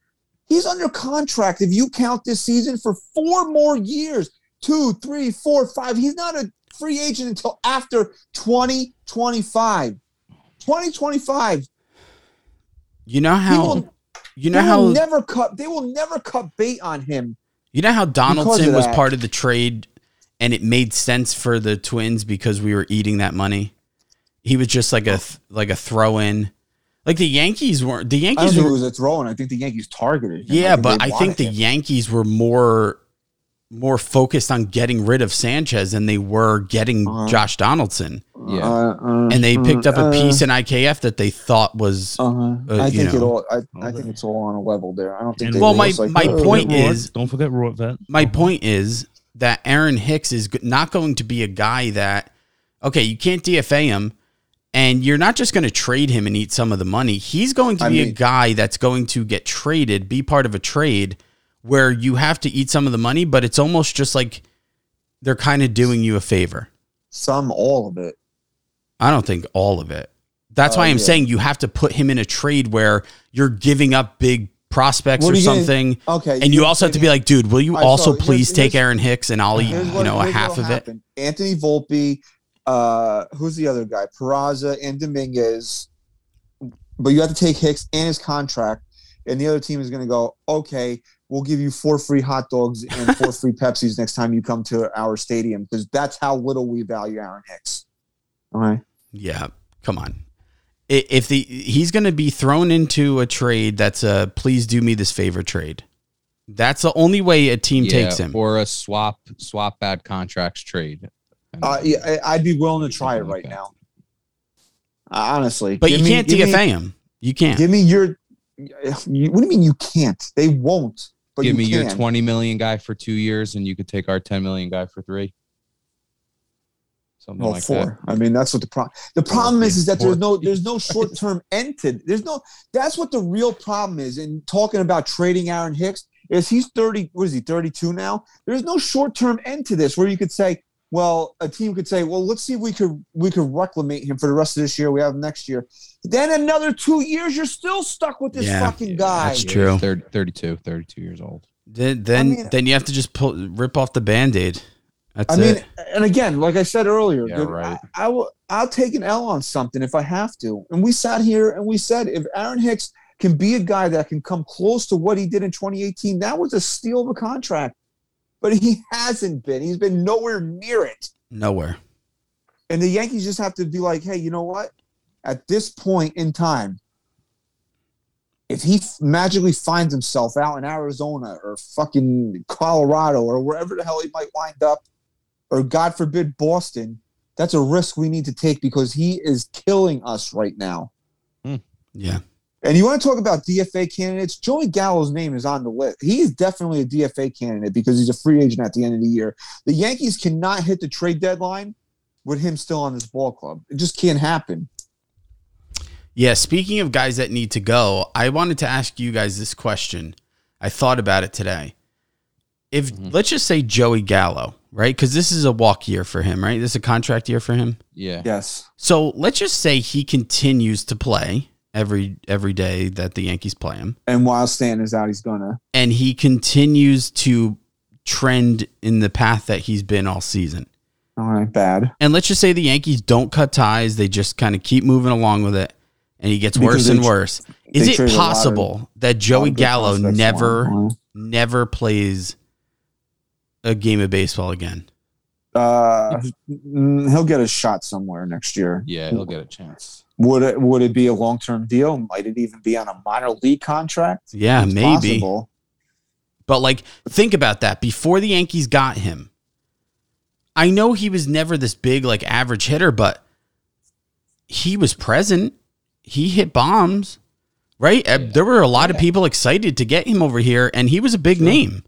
he's under contract. If you count this season for four more years, two, three, four, five, he's not a free agent until after twenty twenty five. 2025. You know how People- you know they how will never cut. They will never cut bait on him. You know how Donaldson was part of the trade and it made sense for the Twins because we were eating that money? He was just like a like a throw in. Like the Yankees weren't the I don't Yankees think it were was a throw in. I think the Yankees targeted. him. Yeah, but I think wanted the him. Yankees were more more focused on getting rid of Sanchez than they were getting Uh-huh. Josh Donaldson. Yeah. Uh, uh, And they picked up a uh, piece in IKF that they thought was Uh-huh. uh, I you think it all. I, I think it's all on a level there. I don't think. And- they Well, my- like, my "Oh, point Roy- is- don't forget Rortvedt. my point is that Aaron Hicks is not going to be a guy that okay, you can't DFA him and you're not just going to trade him and eat some of the money. He's going to I be a guy that's going to get traded, be part of a trade where you have to eat some of the money, but it's almost just like they're kind of doing you a favor. some, all of it. I don't think all of it. That's Oh, why I'm yeah. saying you have to put him in a trade where you're giving up big prospects What or you something. Okay, And you you're also have to be like, dude, will you right, also so here's- please take here's- Aaron Hicks and I'll eat, you know, a half of it? Anthony Volpe, uh, who's the other guy? Peraza and Dominguez. But you have to take Hicks and his contract, and the other team is going to go, okay, we'll give you four free hot dogs and four free Pepsis next time you come to our stadium because that's how little we value Aaron Hicks. All right. Yeah, come on. If the he's going to be thrown into a trade that's a please do me this favor trade. That's the only way a team Yeah, takes him. or a swap swap bad contracts trade. Uh, yeah, I- I'd be willing to try it Something like right that. now. Uh, honestly, but you me- can't give me- DFA him. You can't. Give me your. What do you mean you can't? They won't. But Give you me your 20 million guy for two years, and you could take our 10 million guy for three. Something Well, like four. that. I mean, that's what the problem. The problem is, is that there's no, there's no short term end to. There's no. That's what the real problem is. In talking about trading Aaron Hicks, is he's thirty. What is he? Thirty two now. There's no short term end to this, where you could say, well, a team could say, well, let's see if we could we could reclamate him for the rest of this year. We have him next year. Then another two years, you're still stuck with this Yeah, fucking guy. that's true. he's 30, 32, 32 years old. Then then, mean- then you have to just pull rip off the band-aid. That's I mean, it. and again, like I said earlier, Yeah, dude, right. I, I will. I'll take an L on something if I have to. And we sat here and we said, if Aaron Hicks can be a guy that can come close to what he did in 2018, that was a steal of a contract. But he hasn't been. He's been nowhere near it. Nowhere. And the Yankees just have to be like, hey, you know what? At this point in time, if he f- magically finds himself out in Arizona or fucking Colorado or wherever the hell he might wind up, or God forbid Boston, that's a risk we need to take because he is killing us right now. Hmm. Yeah. And you want to talk about DFA candidates? Joey Gallo's name is on the list. He is definitely a DFA candidate because he's a free agent at the end of the year. The Yankees cannot hit the trade deadline with him still on this ball club. It just can't happen. Yeah, speaking of guys that need to go, I wanted to ask you guys this question. I thought about it today. If Mhm. let's just say Joey Gallo, right? Because this is a walk year for him, right? This is a contract year for him. Yeah. Yes. So let's just say he continues to play every every day that the Yankees play him. And while Stanton is out, he's gonna. And he continues to trend in the path that he's been all season. All right, bad. And let's just say the Yankees don't cut ties, they just kind of keep moving along with it and he gets Because worse and worse. Is it lot of- possible that Joey Gallo never never plays a game of baseball again? Uh, he'll get a shot somewhere next year. Yeah, he'll get a chance. Would it would it be a long term deal? Might it even be on a minor league contract? Yeah, It's maybe. possible. But like, think about that. Before the Yankees got him, I know he was never this big, like average hitter, but he was present. He hit bombs, right? Uh, There were a lot of people excited to get him over here, and he was a big name.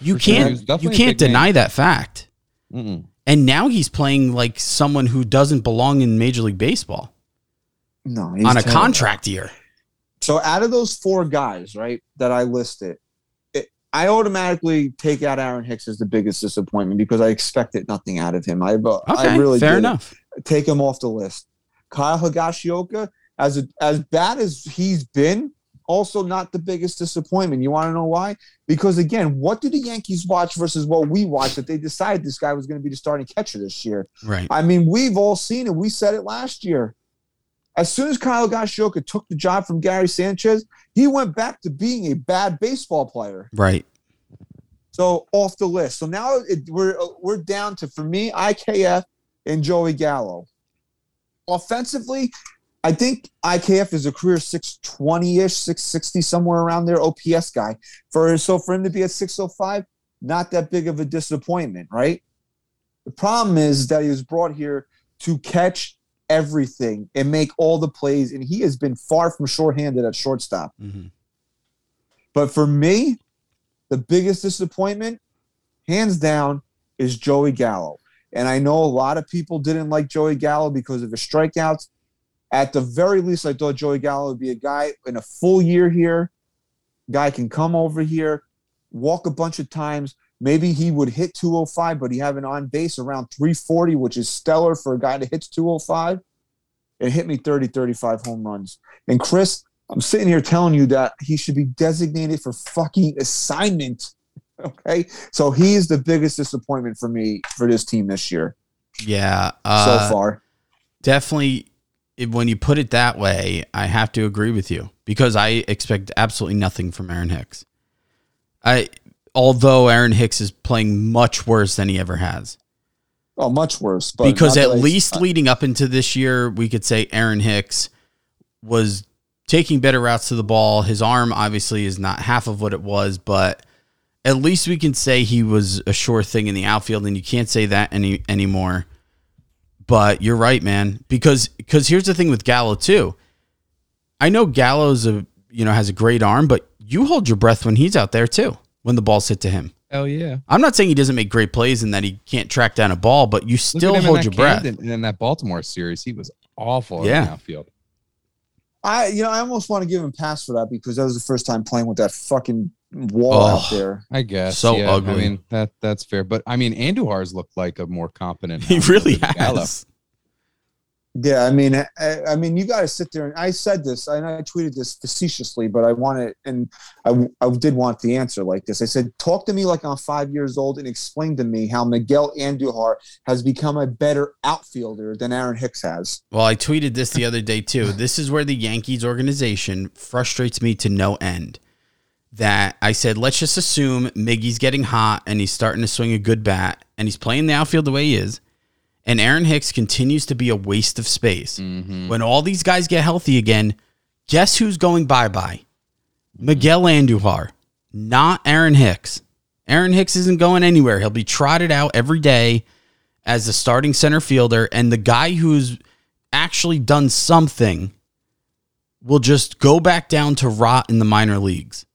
You For sure. Can't was you can't big name. deny that fact. Mm-mm. And now he's playing like someone who doesn't belong in Major League Baseball No, he's on a terrible. contract year. So out of those four guys, right, that I listed, it, I automatically take out Aaron Hicks as the biggest disappointment because I expected nothing out of him. I, uh, Okay, I really fair did. enough. Take him off the list. Kyle Higashioka, as a, as bad as he's been, also not the biggest disappointment. You want to know why? Because again, what do the Yankees watch versus what we watch that they decided this guy was going to be the starting catcher this year? Right. I mean, we've all seen it. We said it last year. As soon as Kyle Gashioka took the job from Gary Sanchez, he went back to being a bad baseball player. Right. So off the list. So now it, we're uh, we're down to for me IKF and Joey Gallo. Offensively, I think IKF is a career 620 ish, 660 somewhere around there. OPS guy for so for him to be at 605, not that big of a disappointment, right? The problem is that he was brought here to catch everything and make all the plays, and he has been far from shorthanded at shortstop. Mhm. But for me, the biggest disappointment, hands down, is Joey Gallo. And I know a lot of people didn't like Joey Gallo because of his strikeouts. At the very least, I thought Joey Gallo would be a guy in a full year here. Guy can come over here, walk a bunch of times. Maybe he would hit 205, but he have an on base around 340, which is stellar for a guy that hits 205. And hit me 30, 35 home runs. And Chris, I'm sitting here telling you that he should be designated for fucking assignment. Okay. So he's the biggest disappointment for me for this team this year Yeah. Uh, so far. definitely if- when you put it that way i have to agree with you because i expect absolutely nothing from aaron hicks. I although aaron hicks is playing much worse than he ever has. Oh, much worse. But because at that I- least uh, leading up into this year we could say aaron hicks was taking better routes to the ball. His arm obviously is not half of what it was but at least we can say he was a sure thing in the outfield and you can't say that any anymore but you're right, man. Because because here's the thing with Gallo too. I know Gallo's a you know has a great arm, but you hold your breath when he's out there too. When the ball's hit to him, Hell yeah. I'm not saying he doesn't make great plays and that he can't track down a ball, but you still at him in hold your breath. And in that Baltimore series, he was awful in Yeah. the outfield. I, you know, I almost want to give him a pass for that because that was the first time playing with that fucking wall Oh. out there. I guess. So yeah. ugly. I mean, that that's fair. But I mean, Andujar's looked like a more competent. He really than Gallo. has. Yeah, I mean, I, I mean, you got to sit there and I said this, and I tweeted this facetiously, but I wanted, and I, I did want the answer like this. I said, talk to me like I'm five years old and explain to me how Miguel Andujar has become a better outfielder than Aaron Hicks has. Well, I tweeted this the other day too. This is where the Yankees organization frustrates me to no end. That I said, let's just assume Miggy's getting hot and he's starting to swing a good bat and he's playing the outfield the way he is. And Aaron Hicks continues to be a waste of space. Mhm. When all these guys get healthy again, guess who's going bye bye? Miguel Andujar, not Aaron Hicks. Aaron Hicks isn't going anywhere. He'll be trotted out every day as the starting center fielder, and the guy who's actually done something will just go back down to rot in the minor leagues.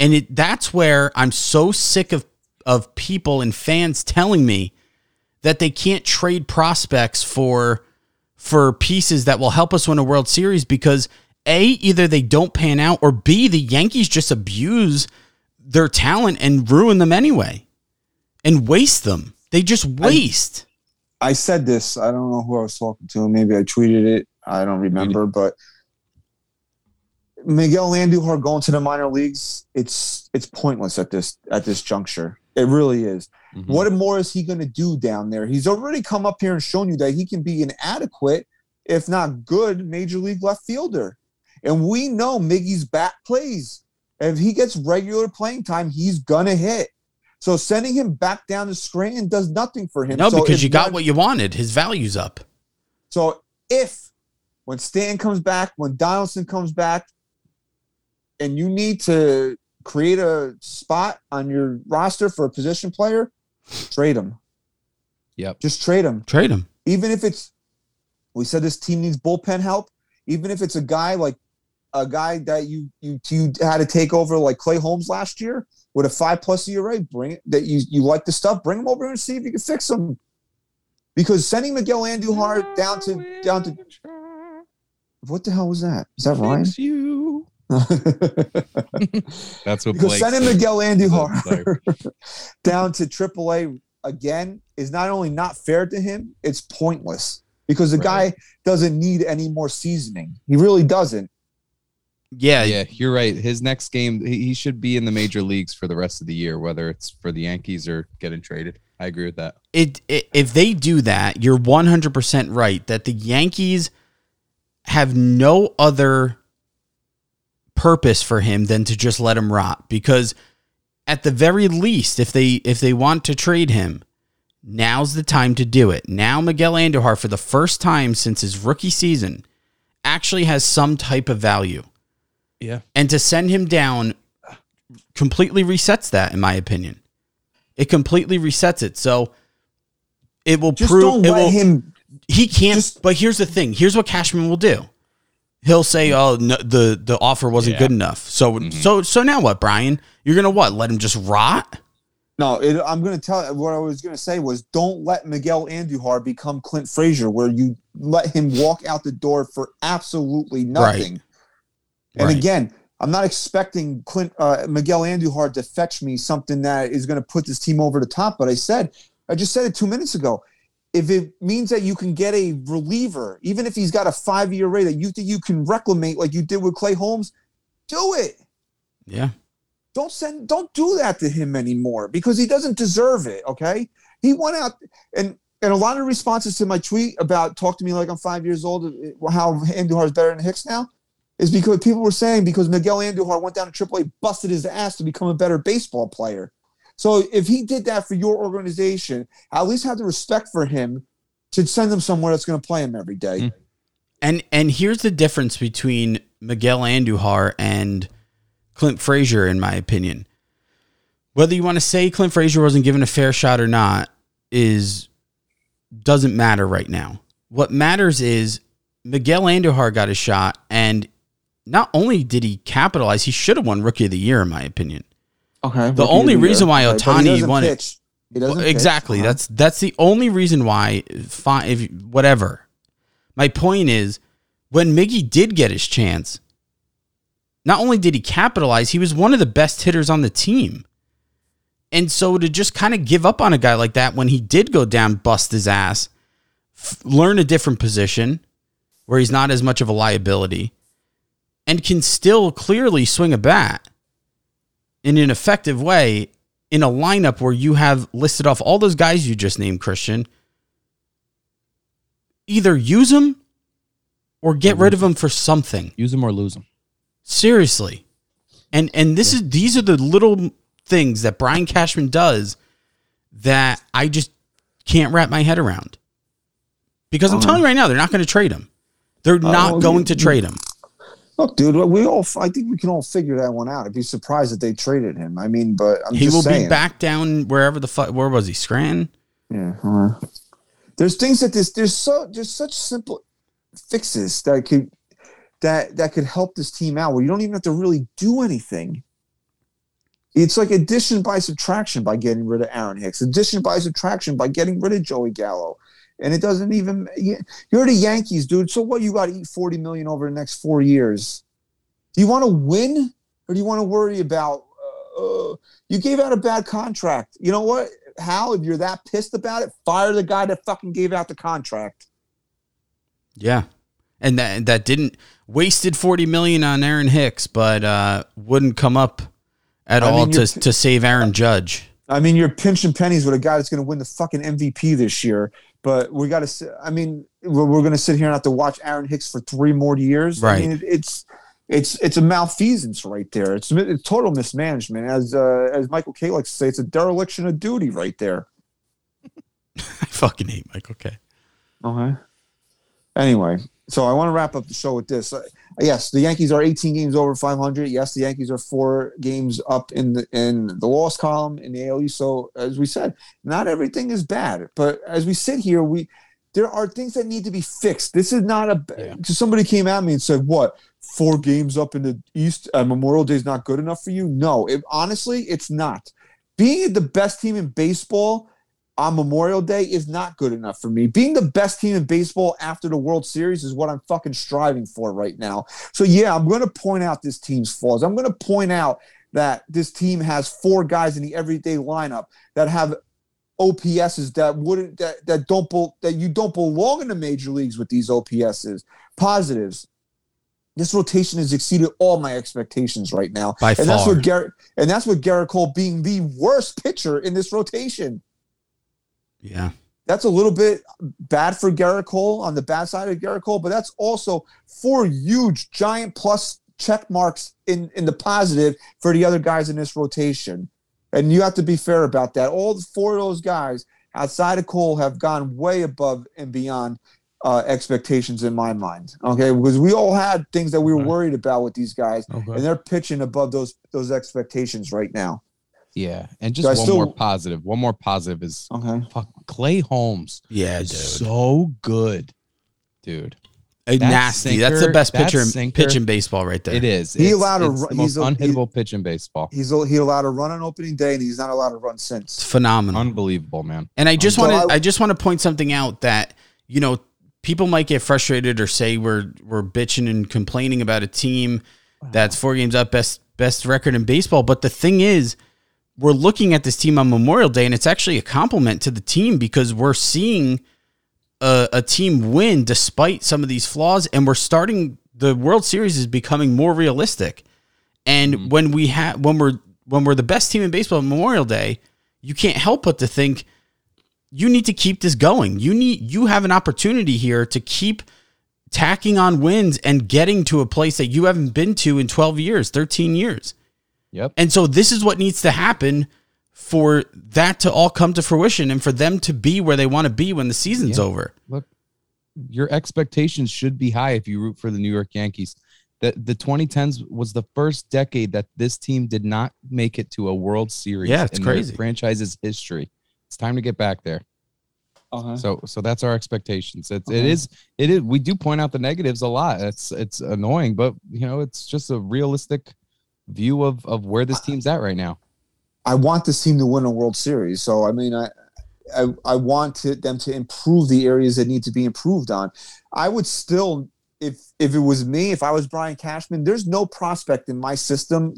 And it that's where I'm so sick of of people and fans telling me that they can't trade prospects for for pieces that will help us win a World Series because A, either they don't pan out, or B, the Yankees just abuse their talent and ruin them anyway. And waste them. They just waste. I said this. I don't know who I was talking to. Maybe I tweeted it. I don't remember, but Miguel Andujar going to the minor leagues, it's it's pointless at this at this juncture. It really is. Mhm. What more is he going to do down there? He's already come up here and shown you that he can be an adequate, if not good, major league left fielder. And we know Miggy's bat plays. If he gets regular playing time, he's gonna hit. So sending him back down to Scranton does nothing for him. No, So because you got one- what you wanted. His value's up. So if when Stan comes back, when Donaldson comes back, and you need to create a spot on your roster for a position player, trade him. Yep. Just trade him. Trade him. Even if it's we said this team needs bullpen help, even if it's a guy like a guy that you you you had to take over like Clay Holmes last year with a five plus ERA, bring it that you you like the stuff, bring him over and see if you can fix him. Because sending Miguel Andujar down to down to what the hell was that? Is that Ryan? You. That's what because Blake sending said. Miguel player. Andujar down to AAA again is not only not fair to him, it's pointless because the Right. guy doesn't need any more seasoning. He really doesn't. Yeah, Yeah, you're right. His next game, he he should be in the major leagues for the rest of the year, whether it's for the Yankees or getting traded. I agree with that. it, it if they do that, you're 100% right that the Yankees have no other purpose for him than to just let him rot because at the very least if they if they want to trade him, now's the time to do it. Now Miguel Andujar for the first time since his rookie season actually has some type of value. Yeah. And to send him down completely resets that in my opinion. It completely resets it. So it will Just prove don't it let will, him. he can't. Just- but here's the thing. Here's what Cashman will do. He'll say, "Oh, no, the the offer wasn't Yeah. good enough." So Mm-hmm. so so now what, Brian? You're gonna what? Let him just rot? No, it, I'm going to tell. What I was going to say was, don't let Miguel Andujar become Clint Frazier, where you let him walk out the door for absolutely nothing. And Right. again, I'm not expecting Clint uh, Miguel Andujar to fetch me something that is going to put this team over the top. But I said, I just said it two minutes ago. If it means that you can get a reliever, even if he's got a five year rate that you think you can reclamate like you did with Clay Holmes, do it. Yeah. Don't send. Don't do that to him anymore because he doesn't deserve it. Okay, he went out and and a lot of responses to my tweet about talk to me like I'm five years old. How Andujar is better than Hicks now is because people were saying because Miguel Andujar went down to AAA, busted his ass to become a better baseball player. So if he did that for your organization, at least have the respect for him to send him somewhere that's going to play him every day. Mm. And and here's the difference between Miguel Andujar and Clint Frazier, in my opinion. Whether you want to say Clint Frazier wasn't given a fair shot or not is doesn't matter right now. What matters is Miguel Andujar got a shot, and not only did he capitalize, he should have won Rookie of the Year, in my opinion. Okay. The only reason why Right, but he won it- pitch. He doesn't Well, pitch. exactly. Uh-huh. That's that's the only reason why. Fine, if whatever. My point is, when Miggy did get his chance, not only did he capitalize, he was one of the best hitters on the team. And so to just kind of give up on a guy like that when he did go down, bust his ass, f- learn a different position where he's not as much of a liability, and can still clearly swing a bat in an effective way in a lineup where you have listed off all those guys you just named, Christian, either use them or get rid of them for something. Use them or lose them. Seriously. And and this is these are the little things that Brian Cashman does that I just can't wrap my head around. Because I'm oh, telling you right now, they're not uh, going to trade him. They're not going to trade him. Look, dude, we all I think we can all figure that one out. I'd be surprised if they traded him. I mean, but I'm he will saying. be back down wherever the fuck. Where was he? Scranton. Yeah. uh, there's things that this there's so there's such simple fixes that could that that could help this team out where you don't even have to really do anything. It's like addition by subtraction by getting rid of Aaron Hicks, addition by subtraction by getting rid of Joey Gallo. And it doesn't even you're the Yankees, dude. So what you got to eat 40 million over the next 4 years? Do you want to win or do you want to worry about uh, you gave out a bad contract. You know what? Hal, if you're that pissed about it, fire the guy that fucking gave out the contract. Yeah. and that that didn't wasted forty million on Aaron Hicks, but uh, wouldn't come up at I all mean, to to save Aaron Judge. I mean, you're pinching pennies with a guy that's going to win the fucking MVP this year. But we got to. I mean, we're, we're going to sit here and have to watch Aaron Hicks for three more years. Right. I mean, it, it's it's it's a malfeasance right there. It's, it's total mismanagement. As uh, as Michael Kay likes to say, it's a dereliction of duty right there. I fucking hate Michael Kay. Okay. Anyway, so I want to wrap up the show with this. Uh, yes, the Yankees are 18 games over 500. Yes, the Yankees are four games up in the in the loss column in the AL East. So as we said, not everything is bad. But as we sit here, we there are things that need to be fixed. This is not a. Yeah. Somebody came at me and said, "What? Four games up in the East? Uh, Memorial Day is not good enough for you?" No, it, honestly, it's not. Being the best team in baseball on Memorial Day is not good enough for me. Being the best team in baseball after the World Series is what I'm fucking striving for right now. So yeah, I'm going to point out this team's flaws. I'm going to point out that this team has four guys in the everyday lineup that have OPSs that wouldn't that that don't that you don't belong in the major leagues with these OPSs. Positives. This rotation has exceeded all my expectations right now. By and that's what Gerrit and that's what Gerrit Cole being the worst pitcher in this rotation Yeah. that's a little bit bad for Gerrit Cole on the bad side of Gerrit Cole, but that's also four huge, giant plus check marks in, in the positive for the other guys in this rotation. And you have to be fair about that. All the four of those guys outside of Cole have gone way above and beyond uh, expectations in my mind. Okay, because we all had things that we were Okay. worried about with these guys, Okay. and they're pitching above those those expectations right now. Yeah, and So just I one still- more positive. One more positive is Okay, fuck Clay Holmes. Yeah, is dude. so good, dude. Uh, that nasty. That's the sinker- best that pitcher in, sinker- pitch in baseball right there. It is. He It's- allowed a it's ru- the most he's a- he- unhittable pitch in baseball. he's he allowed to run on opening day, and he's not allowed to run It's since. phenomenal. Unbelievable, man. And I just So want to I- I just want to point something out that you know people might get frustrated or say we're we're bitching and complaining about a team that's four games up best best record in baseball, but the thing is we're looking at this team on Memorial Day and it's actually a compliment to the team because we're seeing a, a team win despite some of these flaws and we're starting the World Series is becoming more realistic. And mm-hmm. when we have when we're when we're the best team in baseball on Memorial Day, you can't help but to think you need to keep this going. You need you have an opportunity here to keep tacking on wins and getting to a place that you haven't been to in 12 years, 13 years. Yep. And so this is what needs to happen for that to all come to fruition and for them to be where they want to be when the season's Yeah. over. Look, your expectations should be high if you root for the New York Yankees. The the 2010s was the first decade that this team did not make it to a World Series. Yeah, it's in crazy. franchise's history. It's time to get back there. Uh-huh. So so that's our expectations. It's it Okay. is it is we do point out the negatives a lot. It's it's annoying, but you know, it's just a realistic view of of where this team's at right now. I want this team to win a World Series. So I mean, I I, I want to, them to improve the areas that need to be improved on. I would still, if if it was me, if I was Brian Cashman, there's no prospect in my system,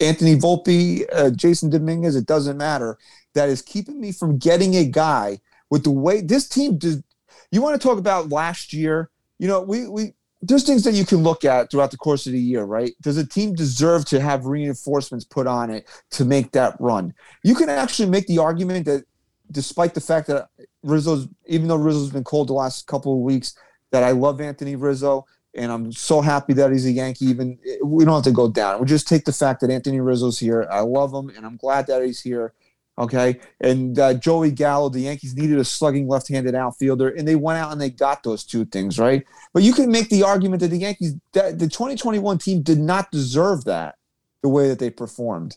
Anthony Volpe, uh, Jasson Dominguez, it doesn't matter, that is keeping me from getting a guy with the way this team did. You want to talk about last year? You know, we we there's things that you can look at throughout the course of the year, right? Does a team deserve to have reinforcements put on it to make that run? You can actually make the argument that despite the fact that Rizzo's, even though Rizzo's been cold the last couple of weeks, that I love Anthony Rizzo and I'm so happy that he's a Yankee. Even we don't have to go down. We just take the fact that Anthony Rizzo's here. I love him and I'm glad that he's here. Okay. And uh, Joey Gallo, the Yankees needed a slugging left handed outfielder, and they went out and they got those two things, right? But you can make the argument that the Yankees, that the 2021 team did not deserve that the way that they performed.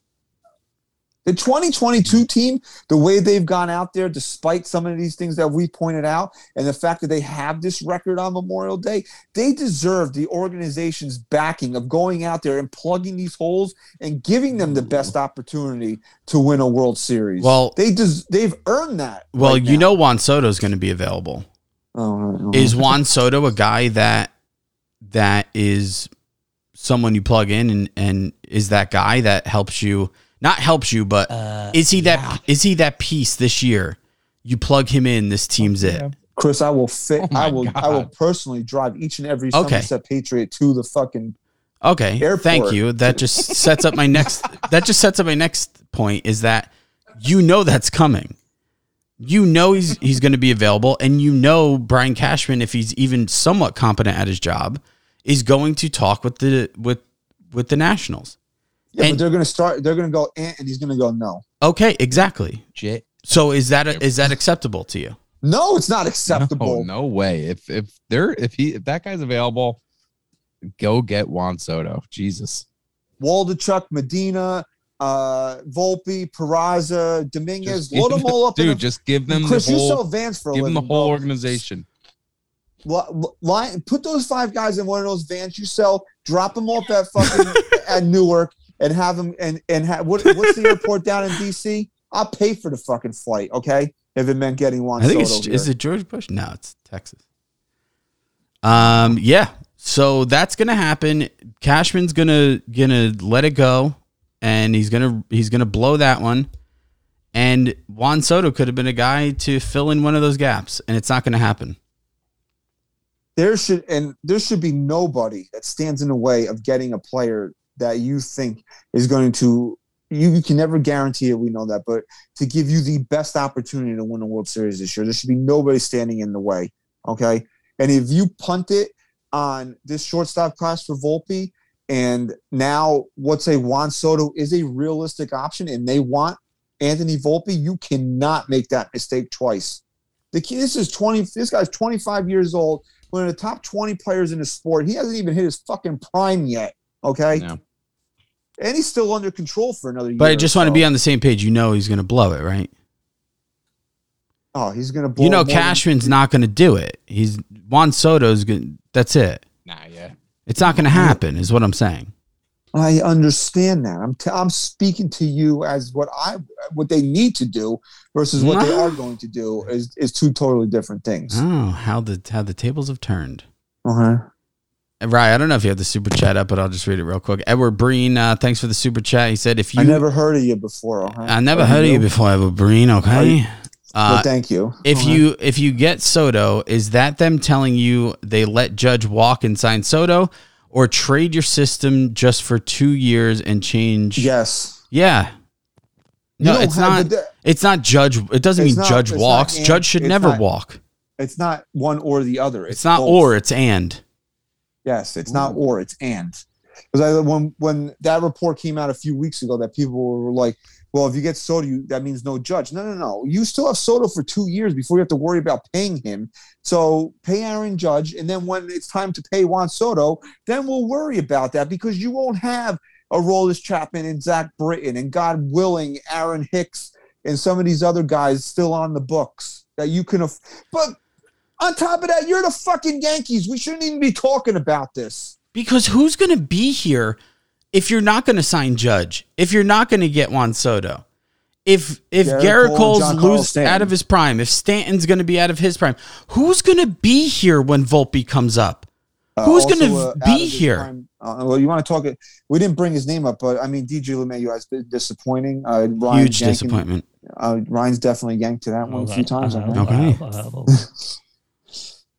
The 2022 team, the way they've gone out there, despite some of these things that we pointed out, and the fact that they have this record on Memorial Day, they deserve the organization's backing of going out there and plugging these holes and giving them the best opportunity to win a World Series. Well- they des- they've earned that. Well, right you now. know Juan Soto is going to be available. Oh. Is Juan Soto a guy that that is someone you plug in and and is that guy that helps you not helps you but uh, is he that is he that piece this year? You plug him in, this team's it. Chris, I will fit. Oh I will. I will personally drive each and every Okay. Somerset Patriot to the fucking. Okay, Airport. thank you. That just sets up my next. That just sets up my next point. Is that you know that's coming. You know he's he's going to be available, and you know Brian Cashman, if he's even somewhat competent at his job, is going to talk with the with with the Nationals. Yeah, And- but they're gonna start. They're gonna go, eh, and he's gonna go, no, Okay, exactly. Jet. So is that is that acceptable to you? no, it's not acceptable. No, no way. If if they're if he if that guy's available, go get Juan Soto. Jesus. Waldichuk, Medina, uh, Volpe, Peraza, Dominguez, Just load them all up. Dude, a- just give them Chris, the you sell whole vans for a give them the whole bro. organization. Line, put those five guys in one of those vans you sell. Drop them off at fucking at Newark and have them and and have what, what's the airport down in DC? I'll pay for the fucking flight. Okay, if it meant getting one. I think Soto it's here. is it George Bush? No, it's Texas. Um, yeah. So that's gonna happen. Cashman's gonna gonna let it go, and he's gonna he's gonna blow that one. And Juan Soto could have been a guy to fill in one of those gaps, and it's not gonna happen. there should and there should be nobody that stands in the way of getting a player that you think is going to you, you can never guarantee it we know that but to give you the best opportunity to win a world series this year there should be nobody standing in the way okay and if you punt it on this shortstop class for Volpe and now what's a Juan Soto is a realistic option and they want Anthony Volpe you cannot make that mistake twice the key this is 20 this guy's 25 years old one of the top 20 players in the sport. He hasn't even hit his fucking prime yet. Okay. And he's still under control for another year. But I just or want to be on the same page. You know he's gonna blow it, right? Oh, he's going to blow You know more than- Cashman's not gonna do it. He's Juan Soto's gonna. That's it. Nah, yeah. It's not gonna happen. Is what I'm saying. I understand that. I'm, t- I'm speaking to you as what I what they need to do versus what they are going to do is, is two totally different things. Oh, how the how the tables have turned. Okay. Right, I don't know if you have the super chat up, but I'll just read it real quick. Edward Breen, uh, thanks for the super chat. He said, "If you, I never heard of you before. Okay? I never Are heard of you before, Edward Breen. Okay, you- uh, But thank you. if Okay. you if you get Soto, is that them telling you they let Judge walk and sign Soto, or trade your system just for two years and change? yes, yeah. No, it's not. but the- It's not Judge. It doesn't mean not- Judge walks. and- Judge should never not- walk. it's not one or the other. It's not both. or. It's and. Yes, it's not mm. or, it's and. Because I when when that report came out a few weeks ago, that people were like, "Well, if you get Soto, you, that means no judge." No, no, no. You still have Soto for two years before you have to worry about paying him. So pay Aaron Judge, and then when it's time to pay Juan Soto, then we'll worry about that because you won't have Aroldis Chapman and Zach Britton and God willing Aaron Hicks and some of these other guys still on the books that you can. Aff- but on top of that, you're the fucking Yankees. We shouldn't even be talking about this. Because who's going to be here if you're not going to sign Judge? If you're not going to get Juan Soto? If if Gerrit Gerrit Cole's lose out of his prime, if Stanton's going to be out of his prime, who's going to be here when Volpe comes up? Uh, Who's gonna uh, be here? uh, well, you want to talk it? We didn't bring his name up, but I mean, DJ LeMahieu has been disappointing. Uh, Ryan Huge yanking- disappointment. Uh, Ryan's definitely yanked to that one a few times. I. Okay.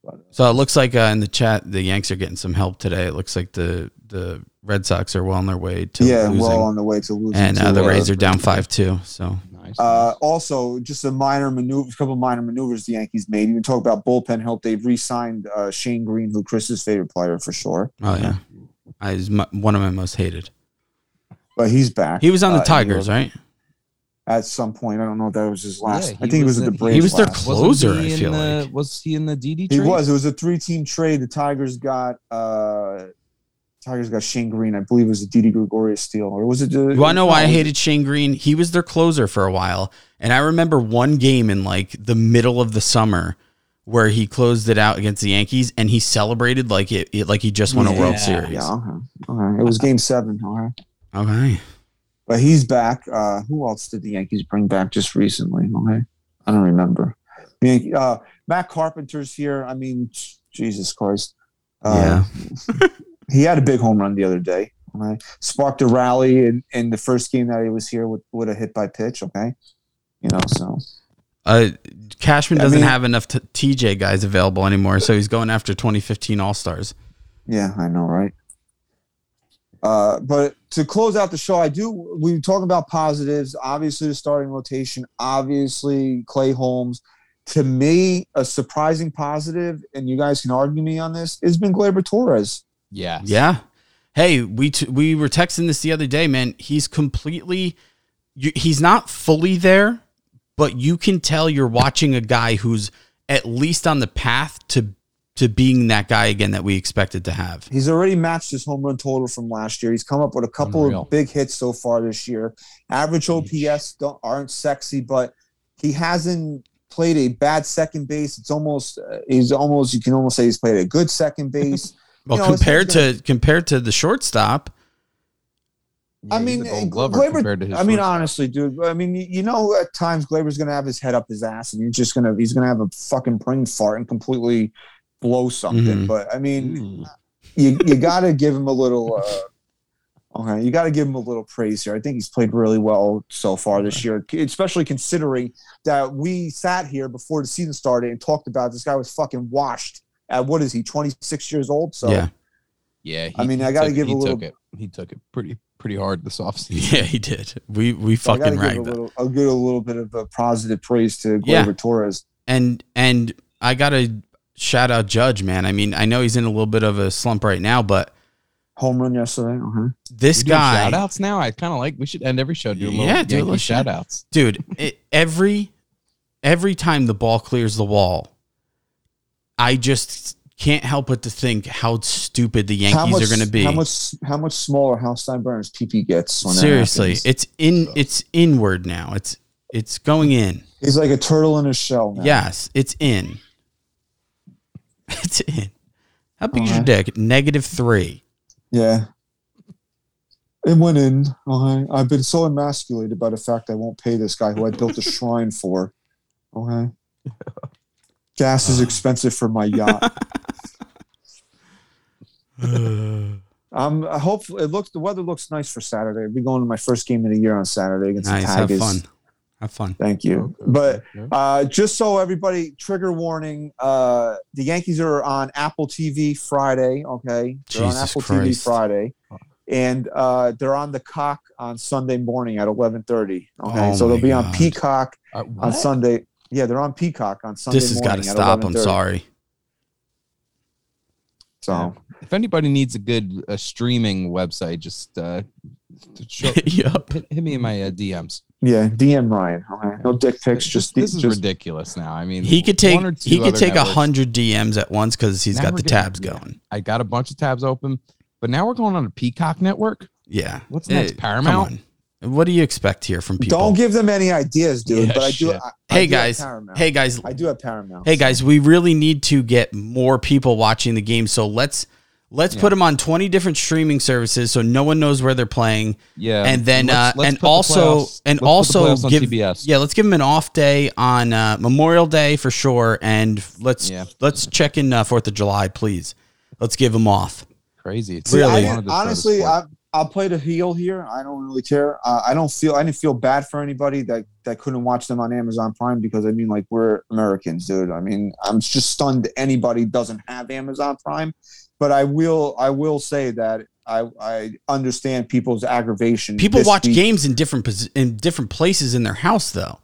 Okay. So it looks like uh, in the chat the Yanks are getting some help today. It looks like the the Red Sox are well on their way to Yeah, losing, well on the way to losing. and uh, the Rays are down five two. So Nice. Uh, also, just a minor maneuver, a couple minor maneuvers the Yankees made. Even talk about bullpen help. They've re-signed uh, Shane Greene, who Chris's favorite player for sure, oh yeah, I, he's my, one of my most hated. but he's back. He was on the Uh, Tigers, right? At some point, I don't know if that was his last. Yeah, I think it was at the in- Braves. He was their last. cl- Wasn't closer, I feel the- like. Was he in the DD He was. It was a three-team trade. The Tigers got uh Tigers got Shane Greene. I believe it was a Didi Gregorius steal, or was it? The, You want to know why I no, it was- hated Shane Greene? He was their closer for a while, and I remember one game in like the middle of the summer where he closed it out against the Yankees, and he celebrated like it, it like he just won a World Series. Yeah, okay. okay. It was Game Seven. All right. Okay. But he's back. Uh, who else did the Yankees bring back just recently? Okay, I don't remember. Uh, Matt Carpenter's here. I mean, Jesus Christ. Uh, he had a big home run the other day. Okay, sparked a rally in, in the first game that he was here with with a hit by pitch. Okay, you know so. Uh, Cashman doesn't mean- have enough t- TJ guys available anymore, so he's going after 2015 All Stars. Yeah, I know, right? Uh, but to close out the show, I do. We talk about positives. Obviously, the starting rotation. Obviously, Clay Holmes. To me, a surprising positive, and you guys can argue me on this, has been Gleyber Torres. Yeah, Yeah. Hey, we t- we were texting this the other day, man. He's completely, you, he's not fully there, but you can tell you're watching a guy who's at least on the path to to being that guy again that we expected to have. He's already matched his home run total from last year. He's come up with a couple Unreal. of big hits so far this year. Average OPS don't, aren't sexy, but he hasn't played a bad second base. It's almost uh, he's almost you can almost say he's played a good second base. Well, You know, it's compared not to compared to the shortstop, Yeah, I mean, a Gold Glover Gleyber- compared to his I mean, shortstop. honestly, dude. I mean, you- you know, at times Gleyber's gonna have his head up his ass, and you're just gonna he's gonna have a fucking brain fart and completely blow something. Mhm. But I mean, Ooh. you you gotta give him a little. Uh, okay, you gotta give him a little praise here. I think he's played really well so far this year, especially considering that we sat here before the season started and talked about this guy was fucking washed at what is he, 26 years old? So yeah, Yeah. I mean, I gotta took- give a little- Took it. He took it pretty pretty hard this offseason. yeah, he did. We we so I fucking gotta give a ragged him. little, a good, a little bit of a positive praise to Gleyber Yeah. Torres. and and I gotta shout out Judge, man. I mean, I know he's in a little bit of a slump right now, but Home run yesterday. Uh-huh. this We doing guy, shout outs now. I kind of like we should end every show doing little Yeah, do a Yankee little shout outs. dude, it, every every time the ball clears the wall, I just can't help but to think how stupid the Yankees much, are going to be. How much how much smaller Hal Steinbrenner's PP gets when Seriously, happens. it's in it's inward now. It's it's going in. He's like a turtle in a shell now. Yes, it's in. It's in. How big is your dick? Negative three. Yeah. It went in. Okay. I've been so emasculated by the fact I won't pay this guy who I built a shrine for. Okay. Gas is expensive for my yacht. Um, I hope it looks the weather looks nice for Saturday. I'll be going to my first game of the year on Saturday against nice. the Have Tigers. fun. Have fun. Thank you. But uh, just so everybody, trigger warning: uh, the Yankees are on Apple TV Friday. Okay, they're on Apple Christ. TV Friday, and uh, they're on the Cock on Sunday morning at eleven thirty. Okay, Oh so my they'll be on Peacock Uh, on? Sunday. Yeah, they're on Peacock on Sunday. This has got to stop. I'm sorry. So If anybody needs a good uh, streaming website, just uh, show, Yup. hit, hit me in my uh, DMs. Yeah, DM Ryan. Okay, no dick pics. This, Just this is just, ridiculous now. I mean, He could take one or two he could take a hundred DMs at once because he's Now got the getting- tabs yeah. going. I got a bunch of tabs open, but now we're going on a Peacock network. Yeah. What's next, Eh, Paramount? What do you expect here from people? don't give them any ideas, dude. Yeah, but I do. shit. I, I hey do guys. Paramount. Hey guys. I do have Paramount. Hey guys, we really need to get more people watching the game. So let's let's put them on 20 different streaming services so no one knows where they're playing. Yeah, and then let's- uh, let's and put the also playoffs- and let's put the also on give CBS. yeah let's give them an off day on uh, Memorial Day for sure and let's Yeah. let's check in uh, Fourth of July please let's give them off crazy. It's See, Really? I one didn't- of the shortest honestly, sports. I, I'll play the heel here. I don't really care. Uh, I don't feel. I didn't feel bad for anybody that that couldn't watch them on Amazon Prime because I mean, like we're Americans, dude. I mean, I'm just stunned anybody doesn't have Amazon Prime. But I will. I will say that I I understand people's aggravation. people watch week. games in different in different places in their house though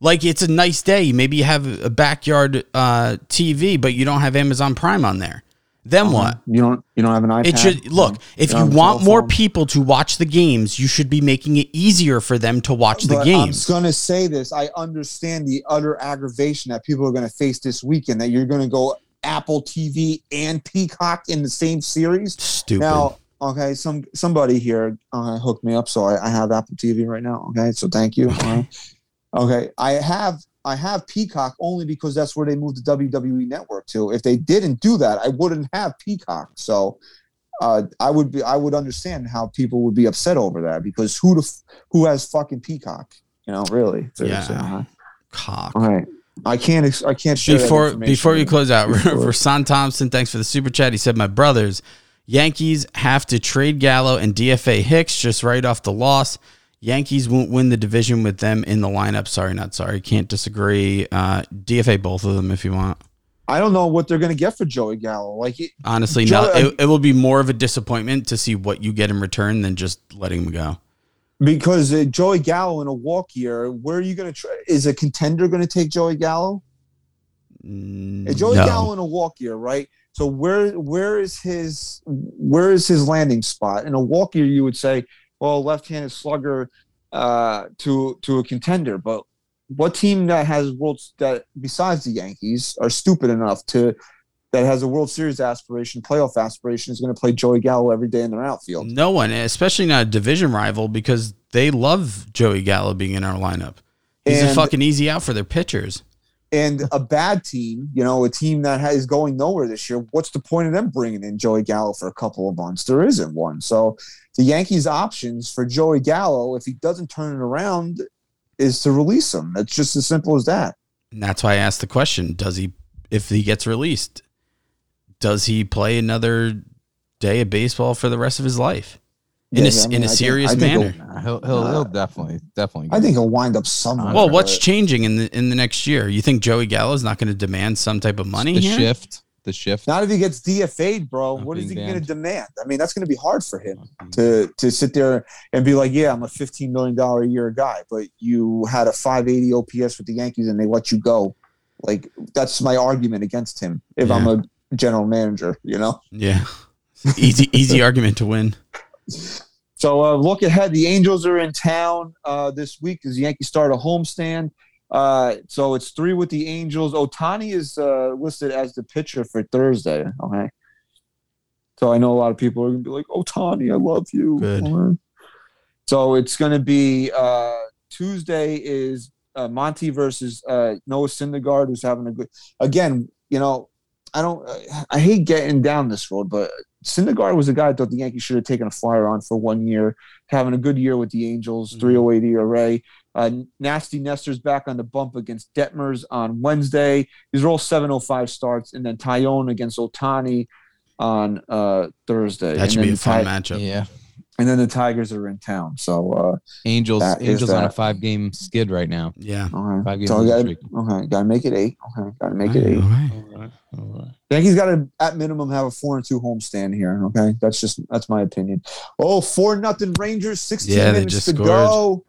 like it's a nice day maybe you have a backyard uh, TV but you don't have Amazon Prime on there then what You don't. You don't have an iPad. It should look if You you don't have a want more people to watch the games, you should be making it easier for them to watch the But games. I'm going to say this. I understand the utter aggravation that people are going to face this weekend. That you're going to go Apple TV and Peacock in the same series. Stupid. Now, okay, some somebody here uh, hooked me up, so I, I have Apple TV right now. Okay, so thank you. Okay, I have I have Peacock only because that's where they moved the WWE Network to. If they didn't do that, I wouldn't have Peacock. So. Uh, I would be. I would understand how people would be upset over that because who the f- who has fucking Peacock? You know, really. Yeah. uh-huh. Cock. All right. I can't. ex- I can't share Before before you close out, Rasan Thompson, thanks for the super chat. He said, "My brothers, Yankees have to trade Gallo and DFA Hicks just right off the loss. Yankees won't win the division with them in the lineup. Sorry, not sorry. Can't disagree. Uh, DFA both of them if you want. I don't know what they're going to get for Joey Gallo. Like, Honestly, Joe- no, it, it will be more of a disappointment to see what you get in return than just letting him go. Because uh, Joey Gallo in a walk year, where are you going to try? Is a contender going to take Joey Gallo? Mm, Joey no. Gallo in a walk year, right? So where where is his where is his landing spot in a walk year? You would say, well, left-handed slugger uh, to to a contender, but what team that has worlds that besides the Yankees are stupid enough to that has a World Series aspiration, playoff aspiration, is going to play Joey Gallo every day in their outfield? No one, especially not a division rival, because they love Joey Gallo being in our lineup. He's a fucking easy out for their pitchers. and a bad team, you know, a team that ha- is going nowhere this year, what's the point of them bringing in Joey Gallo for a couple of months? There isn't one. So the Yankees' options for Joey Gallo, if he doesn't turn it around, is to release him. It's just as simple as that. And that's why I asked the question: Does he, if he gets released, does he play another day of baseball for the rest of his life in Yeah, a, I mean, in a I think- serious think manner? he'll- He'll he'll, he'll definitely definitely. I think he'll wind up somewhere. Well, what's but- changing in the in the next year? You think Joey Gallo's not going to demand some type of money the here? shift. The shift. not if he gets DFA'd, bro. Not What is he going to demand? I mean, that's going to be hard for him mm-hmm. to to sit there and be like, "Yeah, I'm a 15 million dollar a year guy," but you had a 580 OPS with the Yankees and they let you go. Like that's my argument against him. If I'm a general manager, you know. Yeah, easy easy argument to win. So uh, look ahead. The Angels are in town uh, this week as the Yankees start a homestand. Uh, so it's three with the Angels. Ohtani is uh, listed as the pitcher for Thursday. Okay. So I know a lot of people are gonna be like, Ohtani, I love you. Good. So it's gonna be uh, Tuesday is uh, Monty versus uh, Noah Syndergaard, who's having a good. Again, you know, I don't. I hate getting down this road, but Syndergaard was a guy I thought the Yankees should have taken a flyer on for one year, having a good year with the Angels, Mhm. 308 ERA. Uh, Nasty Nestor's back on the bump against Detmers on Wednesday. These are all 705 starts, and then Taillon against Ohtani on uh, Thursday. That and should then be a fun Ti- matchup. Yeah. And then the Tigers are in town. So, uh, Angels Angels on a five game skid right now. Yeah. okay. Five games So gotta, streak. okay, gotta make it eight. Okay, gotta make it eight. All right. All right. All right. Yankees got to at minimum have a four and two homestand here. Okay, that's just that's my opinion. Oh, four nothing Rangers. Sixteen Yeah, minutes just to scored. go.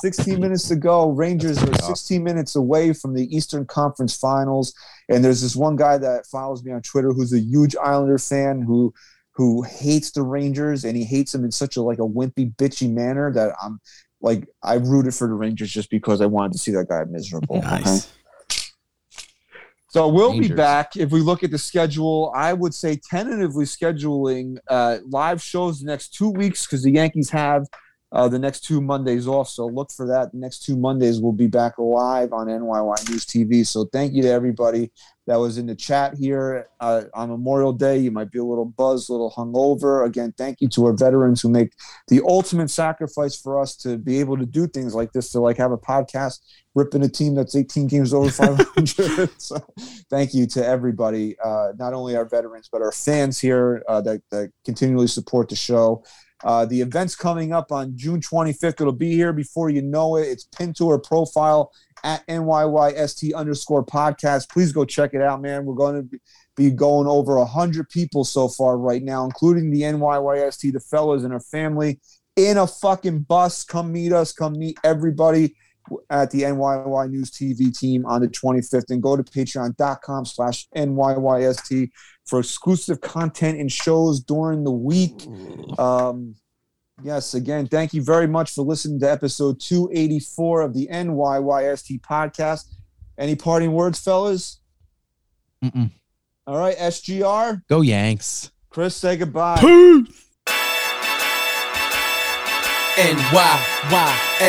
Sixteen minutes to go. Rangers are Pretty tough. sixteen minutes away from the Eastern Conference Finals. And there's this one guy that follows me on Twitter who's a huge Islander fan who who hates the Rangers and he hates them in such a like a wimpy, bitchy manner that I'm like I rooted for the Rangers just because I wanted to see that guy miserable. okay? Nice. So we'll be back. If we look at the schedule, I would say tentatively scheduling uh, live shows the next two weeks because the Yankees have uh, the next two Mondays off. So look for that. The next two Mondays we'll be back live on NYY News TV. So thank you to everybody that was in the chat here uh, on Memorial Day. You might be a little buzzed, a little hungover. Again, thank you to our veterans who make the ultimate sacrifice for us to be able to do things like this, to like have a podcast ripping a team that's 18 games over 500. so thank you to everybody, uh, not only our veterans, but our fans here uh, that, that continually support the show. Uh, the event's coming up on June 25th. It'll be here before you know it. It's pinned to our profile at NYYST underscore podcast. Please go check it out, man. We're going to be- going over 100 people so far right now, including the NYYST, the fellas and our family in a fucking bus. Come meet us. Come meet everybody at the NYY News TV team on the 25th and go to patreon.com slash NYYST for exclusive content and shows during the week. Um, yes, again, thank you very much for listening to episode 284 of the NYYST podcast. Any parting words, fellas? Mm-mm. All right, SGR. Go Yanks. Chris, say goodbye. Peace. NYYST.